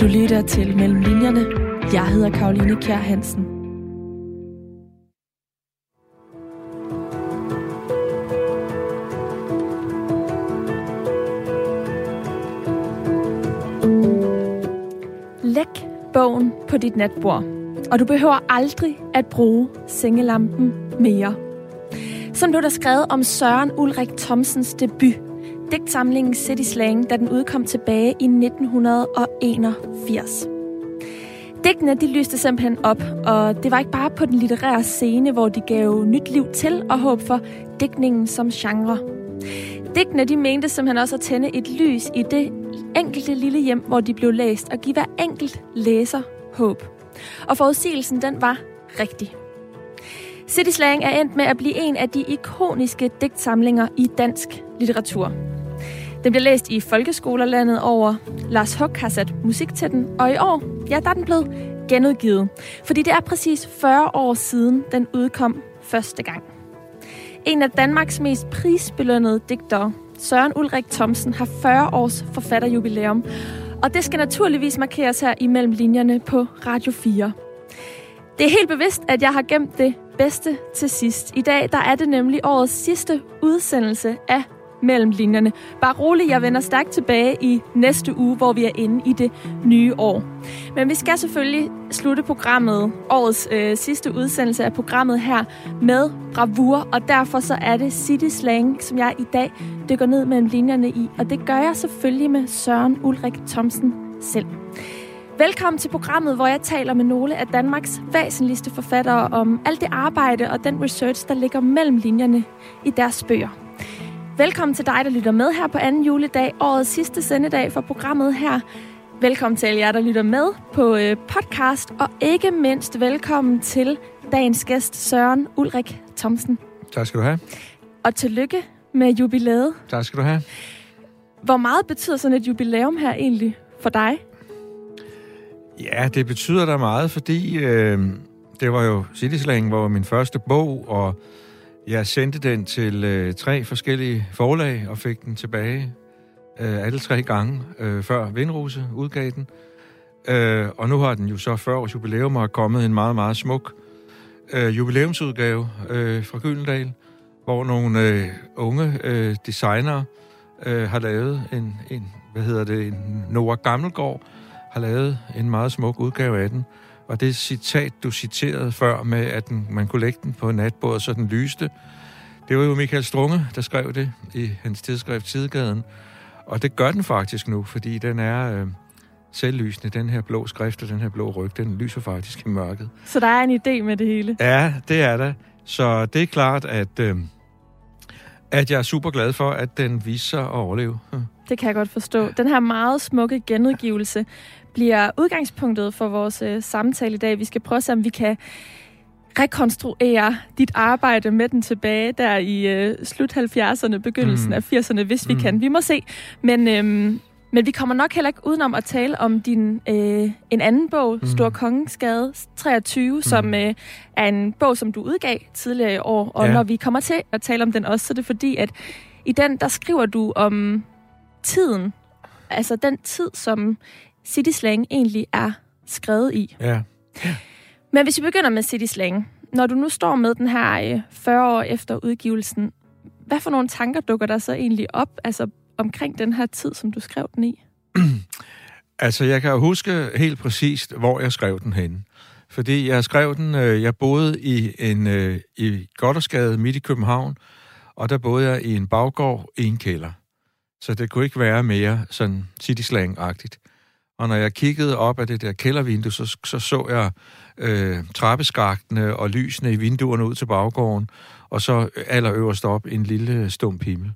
Du lytter til Mellem Linjerne. Jeg hedder Karoline Kjær Hansen. Læg bogen på dit natbord, og du behøver aldrig at bruge sengelampen mere. Som blev der skrevet om Søren Ulrik Thomsens debut, digtsamlingen City Slang, da den udkom tilbage i 1981. Digtene de lyste simpelthen op, og det var ikke bare på den litterære scene, hvor de gav nyt liv til og håb for digtningen som genre. Digtene de mente simpelthen også at tænde et lys i det enkelte lille hjem, hvor de blev læst, og give hver enkelt læser håb. Og forudsigelsen den var rigtig. City Slang er endt med at blive en af de ikoniske digtsamlinger i dansk litteratur. Den bliver læst i folkeskoler landet over. Lars Huck har sat musik til den, og i år, ja, der er den blevet genudgivet. Fordi det er præcis 40 år siden, den udkom første gang. En af Danmarks mest prisbelønnede digtere, Søren Ulrik Thomsen, har 40 års forfatterjubilæum. Og det skal naturligvis markeres her imellem linjerne på Radio 4. Det er helt bevidst, at jeg har gemt det bedste til sidst. I dag der er det nemlig årets sidste udsendelse af mellem linjerne. Bare rolig, jeg vender stærkt tilbage i næste uge, hvor vi er inde i det nye år. Men vi skal selvfølgelig slutte programmet, årets øh, sidste udsendelse af programmet her, med bravur, og derfor så er det City Slang, som jeg i dag dykker ned mellem linjerne i, og det gør jeg selvfølgelig med Søren Ulrik Thomsen selv. Velkommen til programmet, hvor jeg taler med nogle af Danmarks væsentligste forfattere om alt det arbejde og den research, der ligger mellem linjerne i deres bøger. Velkommen til dig, der lytter med her på anden juledag, årets sidste sendedag for programmet her. Velkommen til jer, der lytter med på øh, podcast, og ikke mindst velkommen til dagens gæst, Søren Ulrik Thomsen. Tak skal du have. Og tillykke med jubilæet. Tak skal du have. Hvor meget betyder sådan et jubilæum her egentlig for dig? Ja, det betyder da meget, fordi øh, det var jo City Slang, hvor min første bog, og jeg sendte den til øh, tre forskellige forlag og fik den tilbage øh, alle tre gange, øh, før Vindruse udgav den. Øh, og nu har den jo så 40 års jubilæum og er kommet en meget, meget smuk øh, jubilæumsudgave øh, fra Gyldendal, hvor nogle øh, unge øh, designere øh, har lavet en, en, hvad hedder det, en Nora Gammelgaard, har lavet en meget smuk udgave af den. Og det citat, du citerede før med, at den, man kunne lægge den på natbordet, så den lyste, det var jo Michael Strunge, der skrev det i hans tidsskrift Tidgaden. Og det gør den faktisk nu, fordi den er øh, selvlysende. Den her blå skrift og den her blå ryg, den lyser faktisk i mørket. Så der er en idé med det hele? Ja, det er der. Så det er klart, at, øh, at jeg er super glad for, at den viser sig at overleve. Det kan jeg godt forstå. Den her meget smukke genudgivelse bliver udgangspunktet for vores øh, samtale i dag. Vi skal prøve at se, om vi kan rekonstruere dit arbejde med den tilbage der i øh, slut 70'erne, begyndelsen mm. af 80'erne, hvis vi mm. kan. Vi må se. Men, øhm, men vi kommer nok heller ikke udenom at tale om din øh, en anden bog, mm. Stor Kongensgade 23, mm. som øh, er en bog, som du udgav tidligere i år. Og ja. når vi kommer til at tale om den også, så er det fordi, at i den, der skriver du om tiden. Altså den tid, som City Slang egentlig er skrevet i. Ja. Men hvis vi begynder med City Slang. Når du nu står med den her 40 øh, år efter udgivelsen, hvad for nogle tanker dukker der så egentlig op altså omkring den her tid, som du skrev den i? altså, jeg kan huske helt præcist, hvor jeg skrev den hen. Fordi jeg skrev den, øh, jeg boede i en øh, i Goddersgade midt i København, og der boede jeg i en baggård i en kælder. Så det kunne ikke være mere sådan city slang-agtigt. Og når jeg kiggede op af det der kældervindue, så så, så jeg øh, trappeskaktene og lysene i vinduerne ud til baggården, og så allerøverst op en lille stum himmel.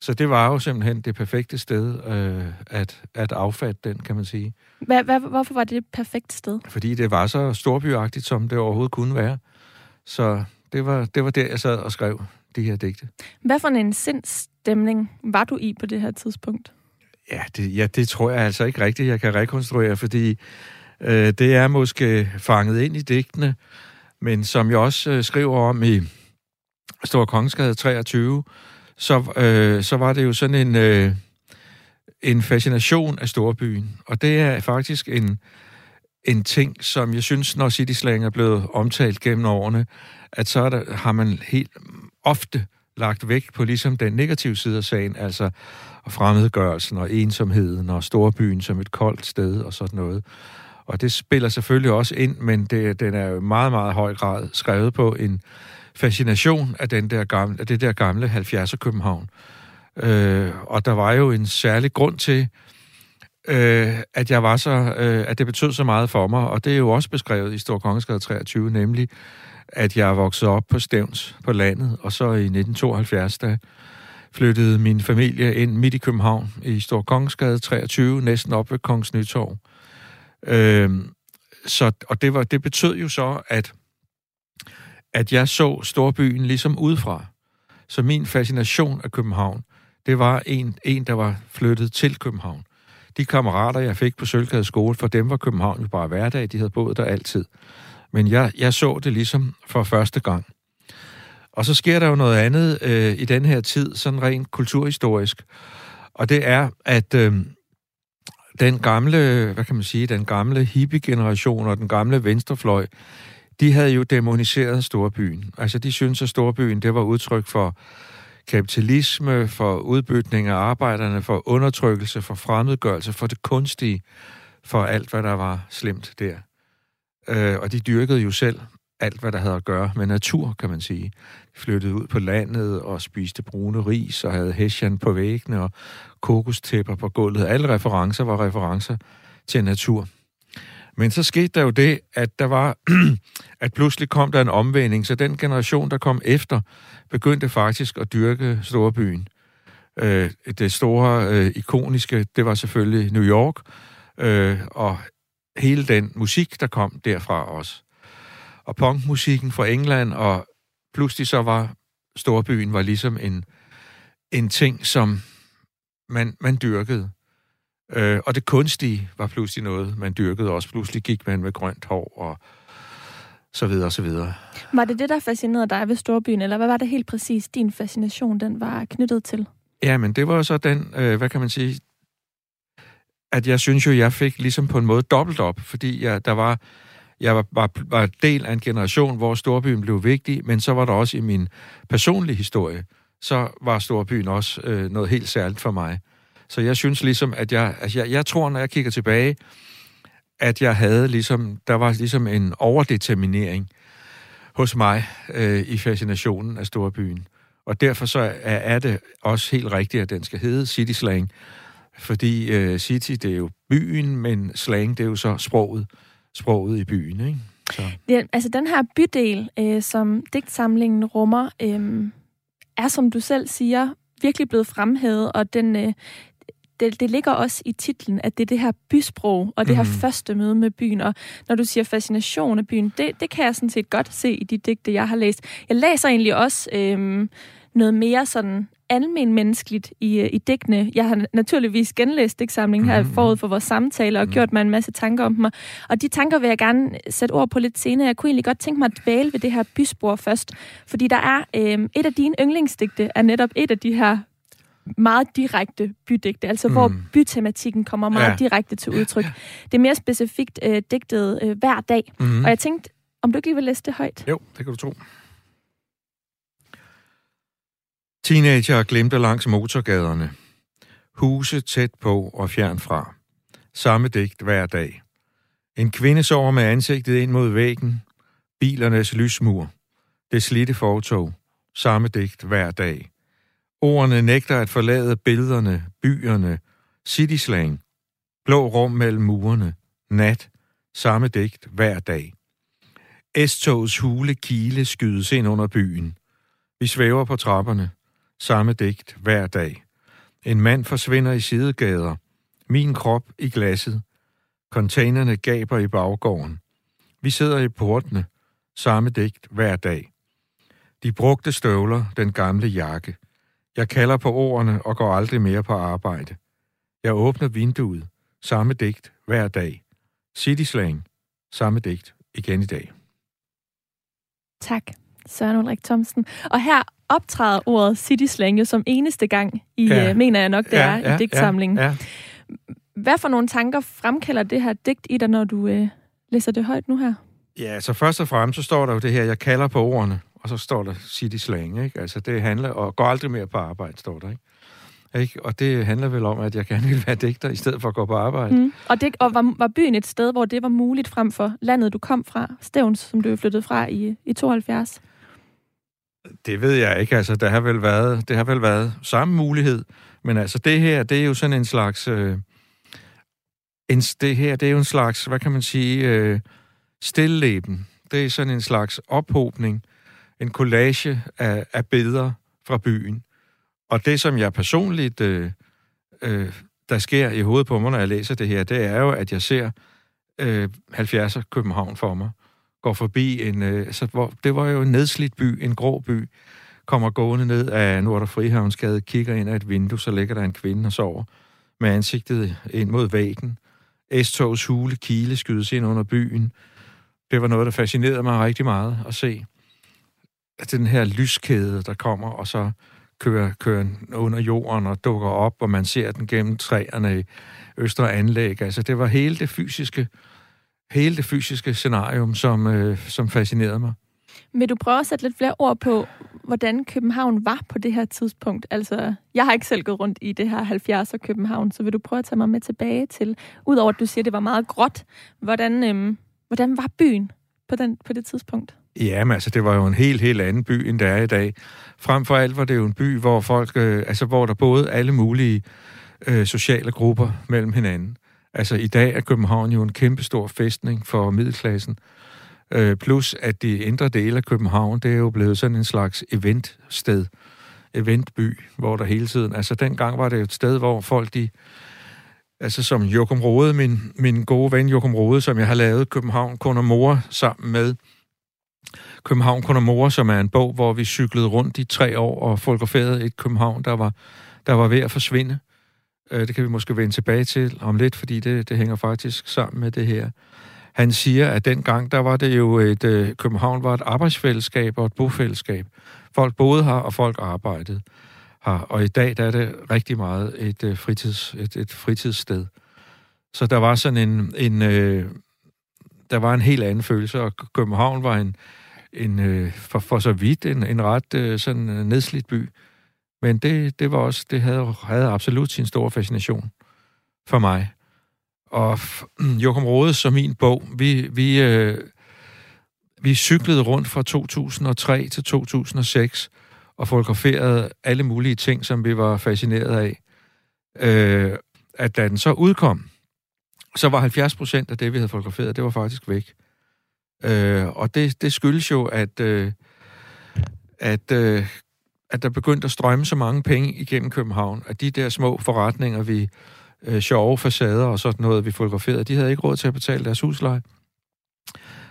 Så det var jo simpelthen det perfekte sted øh, at, at affatte den, kan man sige. Hva, hva, hvorfor var det et perfekt sted? Fordi det var så storbyagtigt, som det overhovedet kunne være. Så det var, det var der, jeg sad og skrev de her digte. Hvad for en sindsstemning var du i på det her tidspunkt? Ja, det, ja, det tror jeg altså ikke rigtigt, jeg kan rekonstruere, fordi øh, det er måske fanget ind i digtene, men som jeg også øh, skriver om i Stor Kongeskade 23, så, øh, så var det jo sådan en... Øh, en fascination af storbyen, og det er faktisk en, en ting, som jeg synes, når City Slang er blevet omtalt gennem årene, at så der, har man helt ofte lagt vægt på ligesom den negative side af sagen, altså fremmedgørelsen og ensomheden og storbyen som et koldt sted og sådan noget. Og det spiller selvfølgelig også ind, men det, den er jo meget, meget høj grad skrevet på en fascination af, den der gamle, af det der gamle 70'er København. Øh, og der var jo en særlig grund til, øh, at jeg var så, øh, at det betød så meget for mig, og det er jo også beskrevet i Stor Kongeskade 23, nemlig at jeg voksede op på Stævns på landet, og så i 1972, da flyttede min familie ind midt i København i Stor Kongeskade 23, næsten op ved Kongens Nytorv. Øhm, så, og det, var, det betød jo så, at, at jeg så storbyen ligesom udefra. Så min fascination af København, det var en, en, der var flyttet til København. De kammerater, jeg fik på Sølvgade skole, for dem var København jo bare hverdag, de havde boet der altid. Men jeg, jeg så det ligesom for første gang. Og så sker der jo noget andet øh, i den her tid, sådan rent kulturhistorisk. Og det er, at øh, den gamle, hvad kan man sige, den gamle hippie-generation og den gamle venstrefløj, de havde jo demoniseret storbyen. Altså, de syntes, at storbyen, det var udtryk for kapitalisme, for udbytning af arbejderne, for undertrykkelse, for fremmedgørelse, for det kunstige, for alt, hvad der var slemt der. Øh, og de dyrkede jo selv alt, hvad der havde at gøre med natur, kan man sige. De flyttede ud på landet og spiste brune ris og havde hessian på væggene og kokostæpper på gulvet. Alle referencer var referencer til natur. Men så skete der jo det, at der var, at pludselig kom der en omvending, så den generation, der kom efter, begyndte faktisk at dyrke storbyen. Øh, det store, øh, ikoniske, det var selvfølgelig New York, øh, og hele den musik, der kom derfra også. Og punkmusikken fra England, og pludselig så var storbyen var ligesom en, en ting, som man, man dyrkede. Øh, og det kunstige var pludselig noget, man dyrkede også. Pludselig gik man med grønt hår og så videre og så videre. Var det det, der fascinerede dig ved Storbyen, eller hvad var det helt præcis, din fascination den var knyttet til? Ja, men det var så den, øh, hvad kan man sige, at jeg synes jo, jeg fik ligesom på en måde dobbelt op, fordi jeg, der var, jeg var, var, var del af en generation, hvor Storbyen blev vigtig, men så var der også i min personlige historie, så var Storbyen også øh, noget helt særligt for mig. Så jeg synes ligesom, at jeg, altså jeg, jeg tror, når jeg kigger tilbage, at jeg havde ligesom, der var ligesom en overdeterminering hos mig øh, i fascinationen af Storbyen. Og derfor så er, er det også helt rigtigt, at den skal hedde City Slang. Fordi øh, City, det er jo byen, men slang, det er jo så sproget, sproget i byen, ikke? Så. Ja, altså den her bydel, øh, som digtsamlingen rummer, øh, er, som du selv siger, virkelig blevet fremhævet, og den, øh, det, det ligger også i titlen, at det er det her bysprog, og det her mm. første møde med byen. Og når du siger fascination af byen, det, det kan jeg sådan set godt se i de digte, jeg har læst. Jeg læser egentlig også øhm, noget mere sådan almen menneskeligt i, øh, i digtene. Jeg har naturligvis genlæst digtsamlingen her mm. forud for vores samtale og mm. gjort mig en masse tanker om dem. Og de tanker vil jeg gerne sætte ord på lidt senere. Jeg kunne egentlig godt tænke mig at dvæle ved det her byspor først. Fordi der er øh, et af dine yndlingsdigte, er netop et af de her meget direkte bydigte, altså mm. hvor bytematikken kommer meget ja. direkte til udtryk. Det er mere specifikt øh, digtet øh, hver dag. Mm. Og jeg tænkte, om du ikke lige vil læse det højt? Jo, det kan du tro. Teenager glemte langs motorgaderne. Huse tæt på og fjern fra. Samme digt hver dag. En kvinde sover med ansigtet ind mod væggen. Bilernes lysmur. Det slitte fortog. Samme digt hver dag. Ordene nægter at forlade billederne, byerne, cityslang, blå rum mellem murene, nat, samme digt hver dag. S-togets hule kile skydes ind under byen. Vi svæver på trapperne, samme digt hver dag. En mand forsvinder i sidegader, min krop i glasset. Containerne gaber i baggården. Vi sidder i portene, samme digt hver dag. De brugte støvler, den gamle jakke – jeg kalder på ordene og går aldrig mere på arbejde. Jeg åbner vinduet. Samme digt hver dag. City Slang. Samme digt igen i dag. Tak, Søren Ulrik Thomsen. Og her optræder ordet city slang jo som eneste gang i, ja. øh, mener jeg nok, det ja, er ja, i digtsamlingen. Ja, ja. Hvad for nogle tanker fremkalder det her digt i dig, når du øh, læser det højt nu her? Ja, så først og fremmest så står der jo det her, jeg kalder på ordene, og så står der city slang, ikke? Altså det handler, og går aldrig mere på arbejde, står der, ikke? Ikke? Og det handler vel om, at jeg gerne vil være digter, i stedet for at gå på arbejde. Mm. Og, det, og var, var byen et sted, hvor det var muligt frem for landet, du kom fra, Stævns, som du flyttede fra i, i 72? Det ved jeg ikke. Altså, der har vel været, det har vel været samme mulighed. Men altså, det her, det er jo sådan en slags... Øh, en, det her, det er jo en slags, hvad kan man sige, øh, stilleben. Det er sådan en slags ophobning, en collage af, af billeder fra byen. Og det, som jeg personligt, øh, øh, der sker i hovedet på mig, når jeg læser det her, det er jo, at jeg ser øh, 70'er København for mig. Går forbi en... Øh, så, hvor, det var jo en nedslidt by, en grå by. Kommer gående ned af Nordre Frihavnsgade, kigger ind af et vindue, så ligger der en kvinde og sover med ansigtet ind mod væggen. S-togs hule kile skydes ind under byen. Det var noget, der fascinerede mig rigtig meget at se. At den her lyskæde, der kommer, og så kører, kører under jorden og dukker op, og man ser den gennem træerne i Østre Anlæg. Altså, det var hele det fysiske, hele det fysiske scenarium, som, øh, som fascinerede mig. Vil du prøve at sætte lidt flere ord på, hvordan København var på det her tidspunkt? Altså, jeg har ikke selv gået rundt i det her 70'er København, så vil du prøve at tage mig med tilbage til, udover at du siger, at det var meget gråt, hvordan, øhm, hvordan var byen på, den, på det tidspunkt? Jamen, altså, det var jo en helt, helt anden by, end det er i dag. Frem for alt var det jo en by, hvor folk, øh, altså, hvor der både alle mulige øh, sociale grupper mellem hinanden. Altså, i dag er København jo en kæmpestor festning for middelklassen. Øh, plus, at de indre dele af København, det er jo blevet sådan en slags eventsted, eventby, hvor der hele tiden... Altså, dengang var det et sted, hvor folk, de... Altså, som Jokum Rode, min, min gode ven Jokum Rode, som jeg har lavet København kun og mor sammen med, København kun og mor, som er en bog, hvor vi cyklede rundt i tre år og fotograferede et København, der var, der var ved at forsvinde. Øh, det kan vi måske vende tilbage til om lidt, fordi det, det hænger faktisk sammen med det her. Han siger, at dengang, der var det jo et, øh, København var et arbejdsfællesskab og et bofællesskab. Folk boede her, og folk arbejdede her. Og i dag, der er det rigtig meget et, øh, fritids, et, et fritidssted. Så der var sådan en, en øh, der var en helt anden følelse, og København var en, en øh, for, for så vidt en, en ret øh, sådan øh, nedslidt by. Men det, det var også, det havde, havde absolut sin store fascination for mig. Og Joachim Rode som min bog, vi, vi, øh, vi cyklede rundt fra 2003 til 2006 og fotograferede alle mulige ting, som vi var fascineret af. Øh, at da den så udkom, så var 70 procent af det, vi havde fotograferet, det var faktisk væk. Øh, og det, det skyldes jo, at, øh, at, øh, at der begyndte at strømme så mange penge igennem København, at de der små forretninger, vi øh, sjove facader og sådan noget, vi fotograferede, de havde ikke råd til at betale deres husleje.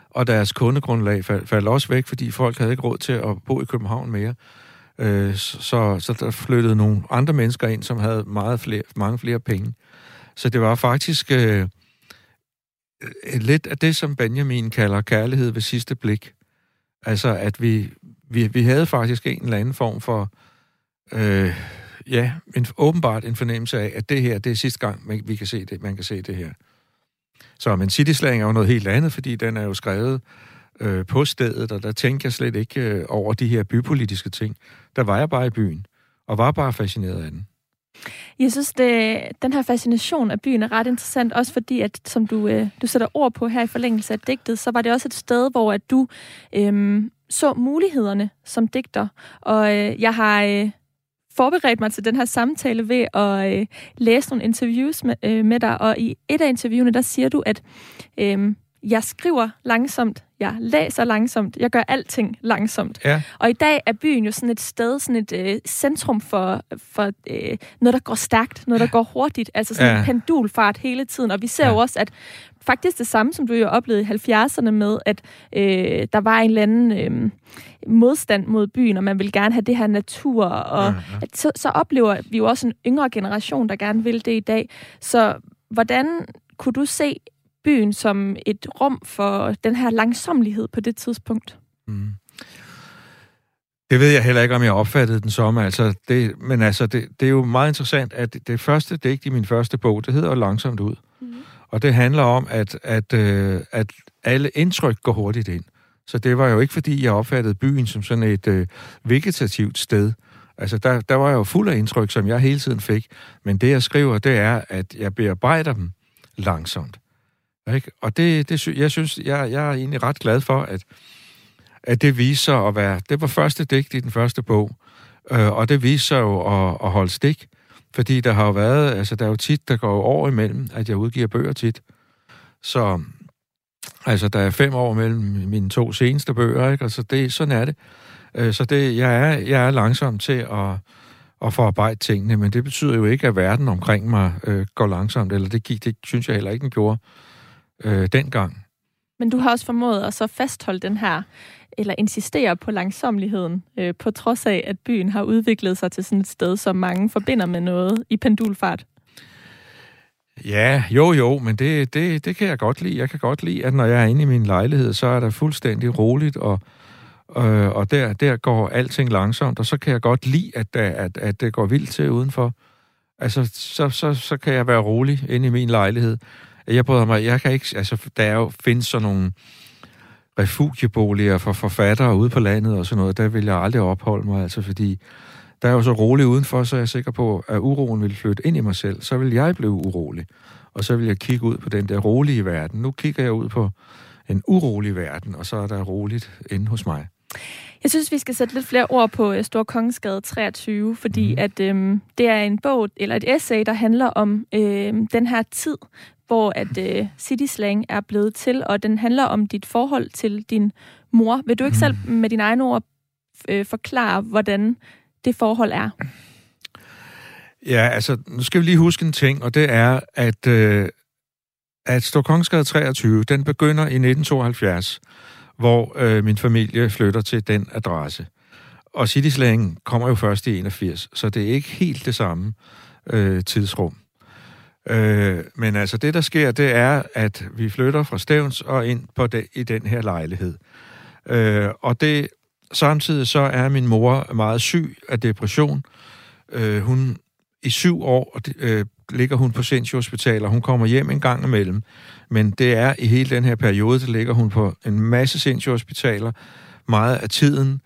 Og deres kundegrundlag faldt også væk, fordi folk havde ikke råd til at bo i København mere. Øh, så, så der flyttede nogle andre mennesker ind, som havde meget flere, mange flere penge. Så det var faktisk øh, øh lidt af det, som Benjamin kalder kærlighed ved sidste blik. Altså, at vi, vi, vi havde faktisk en eller anden form for, øh, ja, en, åbenbart en fornemmelse af, at det her, det er sidste gang, vi kan se det, man kan se det her. Så, men Cityslang er jo noget helt andet, fordi den er jo skrevet øh, på stedet, og der tænker jeg slet ikke øh, over de her bypolitiske ting. Der var jeg bare i byen, og var bare fascineret af den. Jeg synes, det, den her fascination af byen er ret interessant, også fordi, at som du, øh, du sætter ord på her i forlængelse af digtet, så var det også et sted, hvor at du øh, så mulighederne som digter. Og øh, jeg har øh, forberedt mig til den her samtale ved at øh, læse nogle interviews med, øh, med dig, og i et af interviewene, der siger du, at øh, jeg skriver langsomt, jeg læser langsomt, jeg gør alting langsomt. Ja. Og i dag er byen jo sådan et sted, sådan et øh, centrum for, for øh, noget, der går stærkt, noget, der går hurtigt, altså sådan ja. en pendulfart hele tiden. Og vi ser ja. jo også, at faktisk det samme, som du jo oplevede i 70'erne med, at øh, der var en eller anden øh, modstand mod byen, og man vil gerne have det her natur, og ja, ja. At, så, så oplever vi jo også en yngre generation, der gerne vil det i dag. Så hvordan kunne du se byen som et rum for den her langsomlighed på det tidspunkt? Mm. Det ved jeg heller ikke, om jeg opfattede den som. Altså, det, men altså, det, det er jo meget interessant, at det, det første digt i min første bog, det hedder Langsomt ud. Mm. Og det handler om, at, at, øh, at alle indtryk går hurtigt ind. Så det var jo ikke, fordi jeg opfattede byen som sådan et øh, vegetativt sted. Altså, der, der var jeg jo fuld af indtryk, som jeg hele tiden fik. Men det, jeg skriver, det er, at jeg bearbejder dem langsomt. Ikke? Og det, det, jeg synes, jeg, jeg er egentlig ret glad for, at, at det viser at være... Det var første digt i den første bog, øh, og det viser jo at, at holde stik. Fordi der har jo været... Altså, der er jo tit, der går år imellem, at jeg udgiver bøger tit. Så altså, der er fem år mellem mine to seneste bøger, ikke? Altså, det, sådan er det. Øh, så det, jeg, er, jeg er langsom til at, at forarbejde tingene, men det betyder jo ikke, at verden omkring mig øh, går langsomt, eller det, gik, det synes jeg heller ikke, den gjorde øh, dengang. Men du har også formået at så fastholde den her, eller insistere på langsomligheden, øh, på trods af, at byen har udviklet sig til sådan et sted, som mange forbinder med noget i pendulfart. Ja, jo jo, men det, det, det kan jeg godt lide. Jeg kan godt lide, at når jeg er inde i min lejlighed, så er der fuldstændig roligt, og, øh, og der, der går alting langsomt, og så kan jeg godt lide, at, at, at det går vildt til udenfor. Altså, så, så, så kan jeg være rolig inde i min lejlighed. Jeg bryder mig, jeg kan ikke, altså, der er jo, findes sådan nogle refugieboliger for forfattere ude på landet og sådan noget, der vil jeg aldrig opholde mig, altså fordi der er jo så roligt udenfor, så er jeg sikker på, at uroen vil flytte ind i mig selv. Så vil jeg blive urolig. Og så vil jeg kigge ud på den der rolige verden. Nu kigger jeg ud på en urolig verden, og så er der roligt inde hos mig. Jeg synes, vi skal sætte lidt flere ord på øh, Stor Kongensgade 23, fordi mm. at øhm, det er en bog, eller et essay, der handler om øhm, den her tid, hvor at øh, City Slang er blevet til, og den handler om dit forhold til din mor. Vil du ikke mm. selv med dine egne ord øh, forklare, hvordan det forhold er? Ja, altså, nu skal vi lige huske en ting, og det er, at, øh, at Storkongsgade 23, den begynder i 1972, hvor øh, min familie flytter til den adresse. Og City Slang kommer jo først i 81, så det er ikke helt det samme øh, tidsrum. Øh, men altså, det der sker, det er, at vi flytter fra Stævns og ind på det, i den her lejlighed. Øh, og det samtidig så er min mor meget syg af depression. Øh, hun i syv år øh, ligger hun på sindssygehospital, og hun kommer hjem en gang imellem. Men det er i hele den her periode, der ligger hun på en masse sindssygehospitaler, meget af tiden,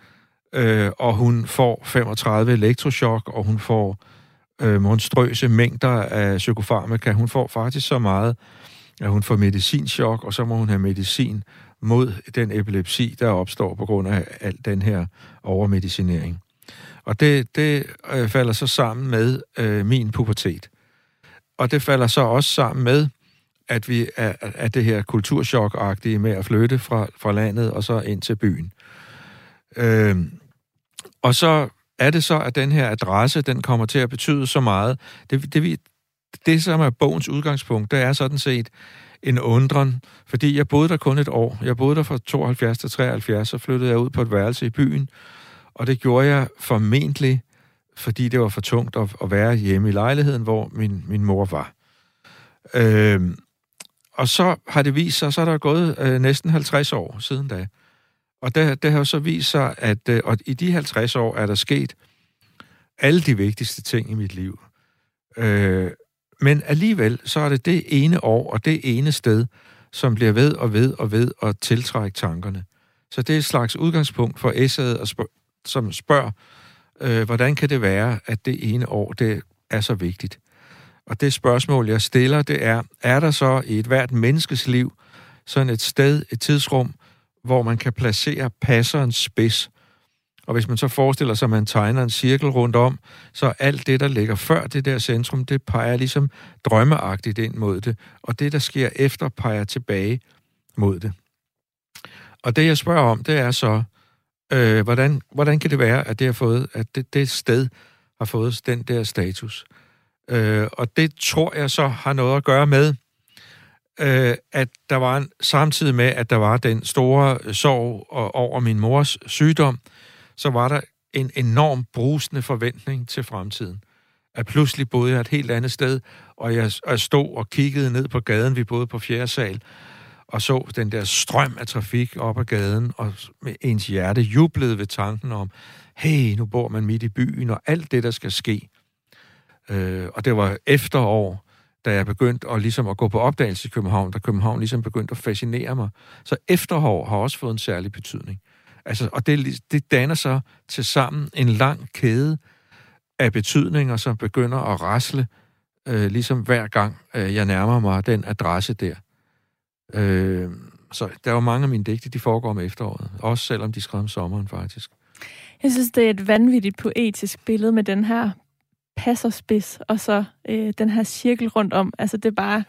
øh, og hun får 35 elektrochok, og hun får øh, monstrøse mængder af psykofarmaka. Hun får faktisk så meget, at hun får medicinschok, og så må hun have medicin mod den epilepsi, der opstår på grund af al den her overmedicinering. Og det, det øh, falder så sammen med øh, min pubertet. Og det falder så også sammen med, at vi er, er det her kulturchok med at flytte fra, fra landet og så ind til byen. Øh, og så er det så, at den her adresse, den kommer til at betyde så meget. Det, det, det som er bogens udgangspunkt, det er sådan set en undren, fordi jeg boede der kun et år. Jeg boede der fra 72 til 73, så flyttede jeg ud på et værelse i byen, og det gjorde jeg formentlig, fordi det var for tungt at, at være hjemme i lejligheden, hvor min, min mor var. Øhm, og så har det vist sig, så er der gået øh, næsten 50 år siden da. Og det, det har så vist sig, at øh, og i de 50 år er der sket alle de vigtigste ting i mit liv. Øh, men alligevel, så er det det ene år og det ene sted, som bliver ved og ved og ved at tiltrække tankerne. Så det er et slags udgangspunkt for essayet, spørg, som spørger, øh, hvordan kan det være, at det ene år, det er så vigtigt? Og det spørgsmål, jeg stiller, det er, er der så i et hvert menneskes liv sådan et sted, et tidsrum, hvor man kan placere passerens spids, og hvis man så forestiller sig, at man tegner en cirkel rundt om, så alt det, der ligger før det der centrum, det peger ligesom drømmeagtigt ind mod det. Og det, der sker efter, peger tilbage mod det. Og det, jeg spørger om, det er så, øh, hvordan, hvordan kan det være, at det har fået, at det, det sted har fået den der status? Øh, og det tror jeg så har noget at gøre med, øh, at der var en, samtidig med, at der var den store sorg øh, over min mors sygdom, så var der en enorm brusende forventning til fremtiden. At pludselig boede jeg et helt andet sted, og jeg, jeg stod og kiggede ned på gaden, vi boede på fjerde sal, og så den der strøm af trafik op ad gaden, og med ens hjerte jublede ved tanken om, hey, nu bor man midt i byen, og alt det, der skal ske. Øh, og det var efterår, da jeg begyndte at, ligesom at gå på opdagelse i København, da København ligesom begyndte at fascinere mig. Så efterhår har også fået en særlig betydning. Altså, og det, det danner så til sammen en lang kæde af betydninger, som begynder at rasle, øh, ligesom hver gang øh, jeg nærmer mig den adresse der. Øh, så der er jo mange af mine digte, de foregår med efteråret. Også selvom de skrev om sommeren, faktisk. Jeg synes, det er et vanvittigt poetisk billede med den her passerspids, og så øh, den her cirkel rundt om. Altså, det er bare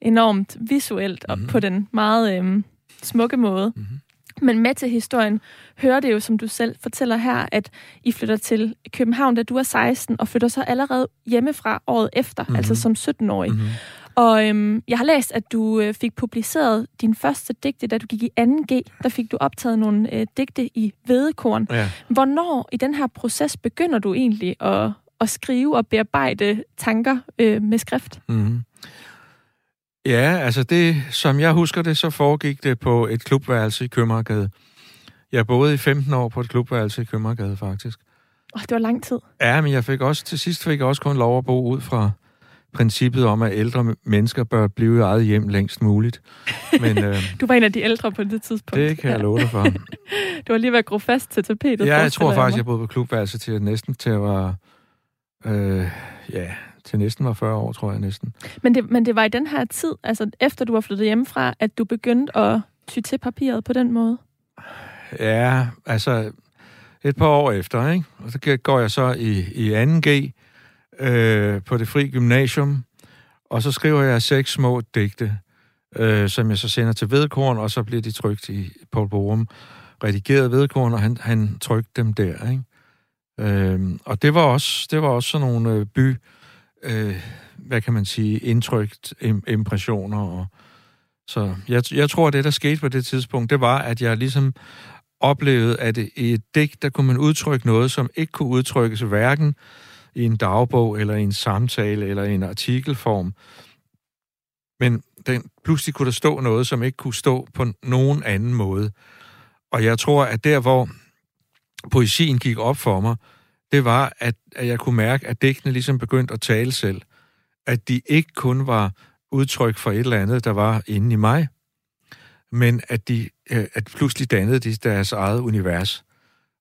enormt visuelt, og mm-hmm. på den meget øh, smukke måde. Mm-hmm. Men med til historien hører det jo, som du selv fortæller her, at I flytter til København, da du er 16, og flytter så allerede hjemmefra året efter, mm-hmm. altså som 17-årig. Mm-hmm. Og øhm, jeg har læst, at du øh, fik publiceret din første digte, da du gik i 2G. Der fik du optaget nogle øh, digte i Vedekorn. Ja. Hvornår i den her proces begynder du egentlig at, at skrive og bearbejde tanker øh, med skrift? Mm. Ja, altså det, som jeg husker det, så foregik det på et klubværelse i Købmagergade. Jeg boede i 15 år på et klubværelse i Købmagergade, faktisk. Oh, det var lang tid. Ja, men jeg fik også, til sidst fik jeg også kun lov at bo ud fra princippet om, at ældre mennesker bør blive i eget hjem længst muligt. Men, øh, du var en af de ældre på det tidspunkt. Det kan jeg love dig for. du var lige ved at gro fast til tapetet. Ja, jeg tror faktisk, jeg boede på klubværelse til næsten til at være... Øh, ja, til næsten var 40 år, tror jeg næsten. Men det, men det var i den her tid, altså efter du var flyttet hjemmefra, at du begyndte at ty til papiret på den måde? Ja, altså et par år efter, ikke? Og så går jeg så i, i 2G øh, på det fri gymnasium, og så skriver jeg seks små digte, øh, som jeg så sender til Vedkorn, og så bliver de trygt i Paul Borum, redigeret Vedkorn, og han, han trykte dem der, ikke? Øh, og det var også, det var også sådan nogle øh, by øh, hvad kan man sige, indtrykt impressioner. Og, så jeg, jeg tror, at det, der skete på det tidspunkt, det var, at jeg ligesom oplevede, at i et digt, der kunne man udtrykke noget, som ikke kunne udtrykkes hverken i en dagbog, eller i en samtale, eller i en artikelform. Men den, pludselig kunne der stå noget, som ikke kunne stå på nogen anden måde. Og jeg tror, at der, hvor poesien gik op for mig, det var, at, at jeg kunne mærke, at digtene ligesom begyndte at tale selv. At de ikke kun var udtryk for et eller andet, der var inde i mig, men at de øh, at pludselig dannede de deres eget univers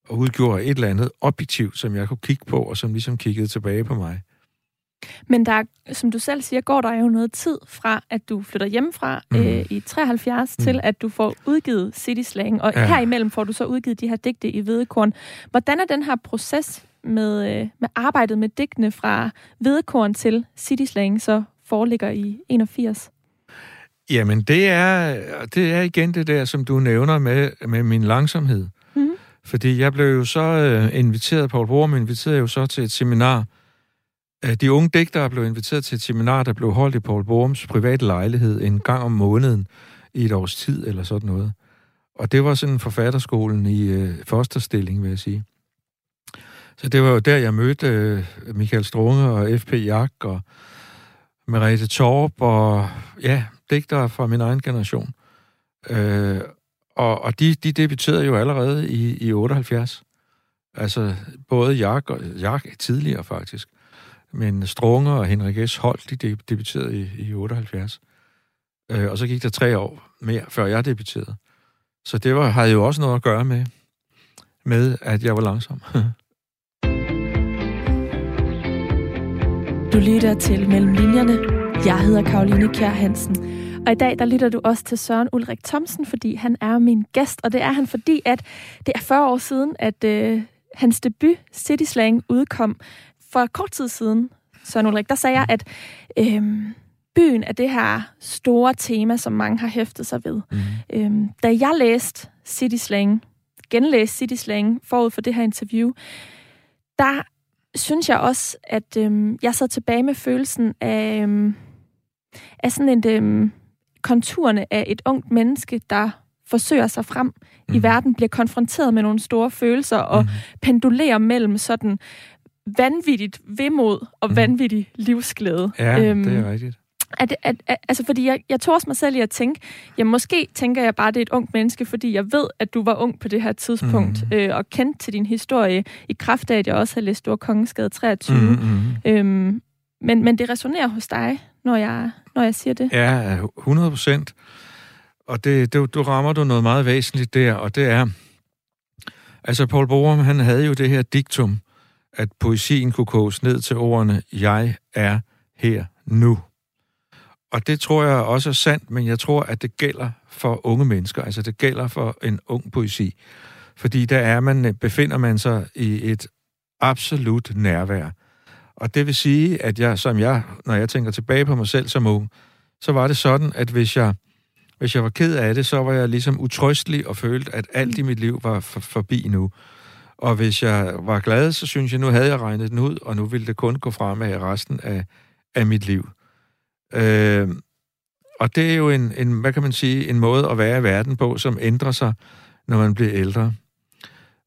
og udgjorde et eller andet objektivt, som jeg kunne kigge på, og som ligesom kiggede tilbage på mig. Men der, som du selv siger, går der jo noget tid fra, at du flytter hjemmefra mm. øh, i 73, mm. til at du får udgivet City Slang, og ja. herimellem får du så udgivet de her digte i Hvedekorn. Hvordan er den her proces med, øh, med arbejdet med digtene fra Hvedekorn til City Slang så foreligger i 81? Jamen, det er, det er igen det der, som du nævner med, med min langsomhed. Mm. Fordi jeg blev jo så øh, inviteret, Paul Borum inviterede jo så til et seminar. De unge digtere blev inviteret til et seminar, der blev holdt i Paul Borums private lejlighed en gang om måneden i et års tid eller sådan noget. Og det var sådan forfatterskolen i øh, fosterstilling, vil jeg sige. Så det var jo der, jeg mødte øh, Michael Strunge og F.P. Jak og Merete Torp og ja, digtere fra min egen generation. Øh, og og de, de debuterede jo allerede i, i 78. Altså både Jak og Jak tidligere faktisk. Men Strunge og Henrik S. Holt, de debuterede i, i 78. Øh, og så gik der tre år mere, før jeg debuterede. Så det var, havde jo også noget at gøre med, med at jeg var langsom. Du lytter til Mellem Linjerne. Jeg hedder Karoline Kjær Hansen. Og i dag, der lytter du også til Søren Ulrik Thomsen, fordi han er min gæst. Og det er han, fordi at det er 40 år siden, at øh, hans debut, City Slang, udkom. For kort tid siden, Søren Ulrik, der sagde jeg, at øh, byen er det her store tema, som mange har hæftet sig ved. Mm. Øh, da jeg læste City Slang, genlæste City Slang forud for det her interview, der synes jeg også, at øhm, jeg sad tilbage med følelsen af, øhm, af sådan en øhm, konturerne af et ungt menneske, der forsøger sig frem mm. i mhm. verden, bliver konfronteret med nogle store følelser og mm. pendulerer mellem sådan vanvittigt vemod og mm. vanvittig livsglæde. Ja, øhm, det er rigtigt. At, at, at, altså, fordi jeg, jeg tog også mig selv i at tænke, ja, måske tænker jeg bare, det er et ungt menneske, fordi jeg ved, at du var ung på det her tidspunkt, mm. øh, og kendte til din historie, i kraft af, at jeg også har læst Store Kongeskade 23. Mm-hmm. Øhm, men, men det resonerer hos dig, når jeg, når jeg siger det. Ja, 100 procent. Og det, det, du rammer du noget meget væsentligt der, og det er, altså Paul Borum, han havde jo det her diktum, at poesien kunne koges ned til ordene, jeg er her nu. Og det tror jeg også er sandt, men jeg tror, at det gælder for unge mennesker. Altså det gælder for en ung poesi. Fordi der er man, øh, befinder man sig i et absolut nærvær. Og det vil sige, at jeg, som jeg, når jeg tænker tilbage på mig selv som ung, så var det sådan, at hvis jeg, hvis jeg var ked af det, så var jeg ligesom utrøstelig og følte, at alt i mit liv var for, forbi nu. Og hvis jeg var glad, så synes jeg, nu havde jeg regnet den ud, og nu ville det kun gå fremad resten af, af mit liv. Øh, og det er jo en, en, hvad kan man sige, en måde at være i verden på, som ændrer sig, når man bliver ældre.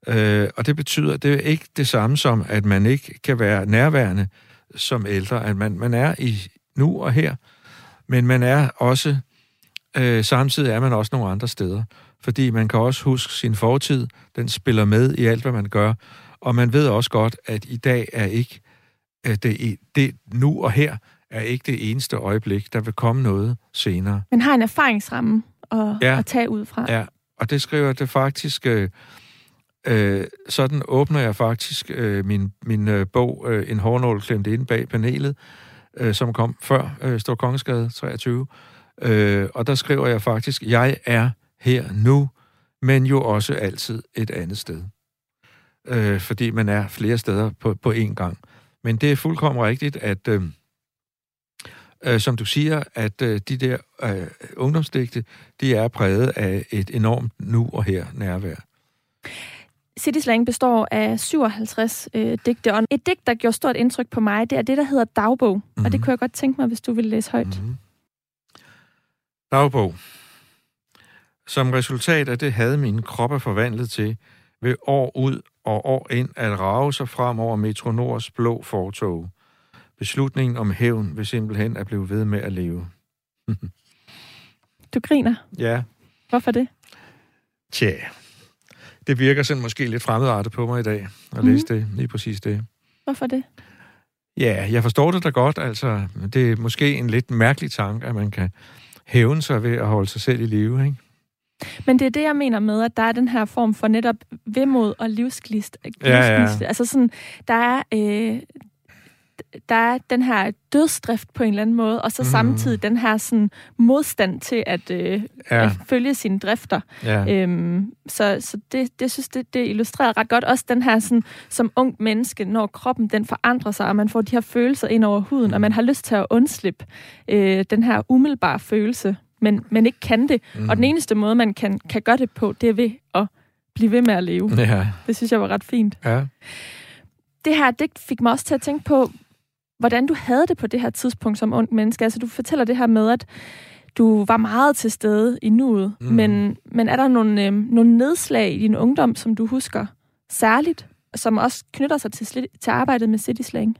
Øh, og det betyder, at det er ikke det samme som, at man ikke kan være nærværende som ældre, at man, man er i nu og her, men man er også, øh, samtidig er man også nogle andre steder, fordi man kan også huske sin fortid, den spiller med i alt, hvad man gør, og man ved også godt, at i dag er ikke det, det nu og her er ikke det eneste øjeblik. Der vil komme noget senere. Men har en erfaringsramme at, ja. at tage ud fra. Ja, og det skriver det faktisk... Øh, øh, sådan åbner jeg faktisk øh, min, min øh, bog øh, En hårnål klemt ind bag panelet, øh, som kom før øh, Stor Kongeskade 23. Øh, og der skriver jeg faktisk, jeg er her nu, men jo også altid et andet sted. Øh, fordi man er flere steder på, på én gang. Men det er fuldkommen rigtigt, at... Øh, øh, som du siger, at øh, de der øh, ungdomsdigte, de er præget af et enormt nu og her nærvær. City Slang består af 57 øh, digte, og et digt, der gjorde stort indtryk på mig, det er det, der hedder dagbog. Mm-hmm. Og det mhm. kunne jeg godt tænke mig, hvis du ville læse højt. Mm-hmm. Dagbog. Som resultat af det havde min krop forvandlet til ved år ud og år ind at rage sig frem over Metronors blå fortog. Beslutningen om hævn vil simpelthen at blive ved med at leve. du griner? Ja. Hvorfor det? Tja, det virker sådan måske lidt fremmedartet på mig i dag, at mm. læse det, lige præcis det. Hvorfor det? Ja, jeg forstår det da godt, altså. Det er måske en lidt mærkelig tanke, at man kan hævne sig ved at holde sig selv i live, ikke? Men det er det, jeg mener med, at der er den her form for netop vemod og livsglist. Ja, ja. Altså sådan, der er, øh, der er den her dødsdrift på en eller anden måde, og så mm. samtidig den her sådan, modstand til at, øh, ja. at følge sine drifter. Ja. Øhm, så så det, det synes det, det illustrerer ret godt også den her sådan, som ung menneske, når kroppen den forandrer sig, og man får de her følelser ind over huden, og man har lyst til at undslippe øh, den her umiddelbare følelse, men, men ikke kan det. Mm. Og den eneste måde, man kan, kan gøre det på, det er ved at blive ved med at leve. Ja. Det synes jeg var ret fint. Ja. Det her digt fik mig også til at tænke på, hvordan du havde det på det her tidspunkt som ung menneske. Altså, du fortæller det her med, at du var meget til stede i nuet, mm. men, men er der nogle, øh, nogle nedslag i din ungdom, som du husker særligt, som også knytter sig til, til arbejdet med City Slang?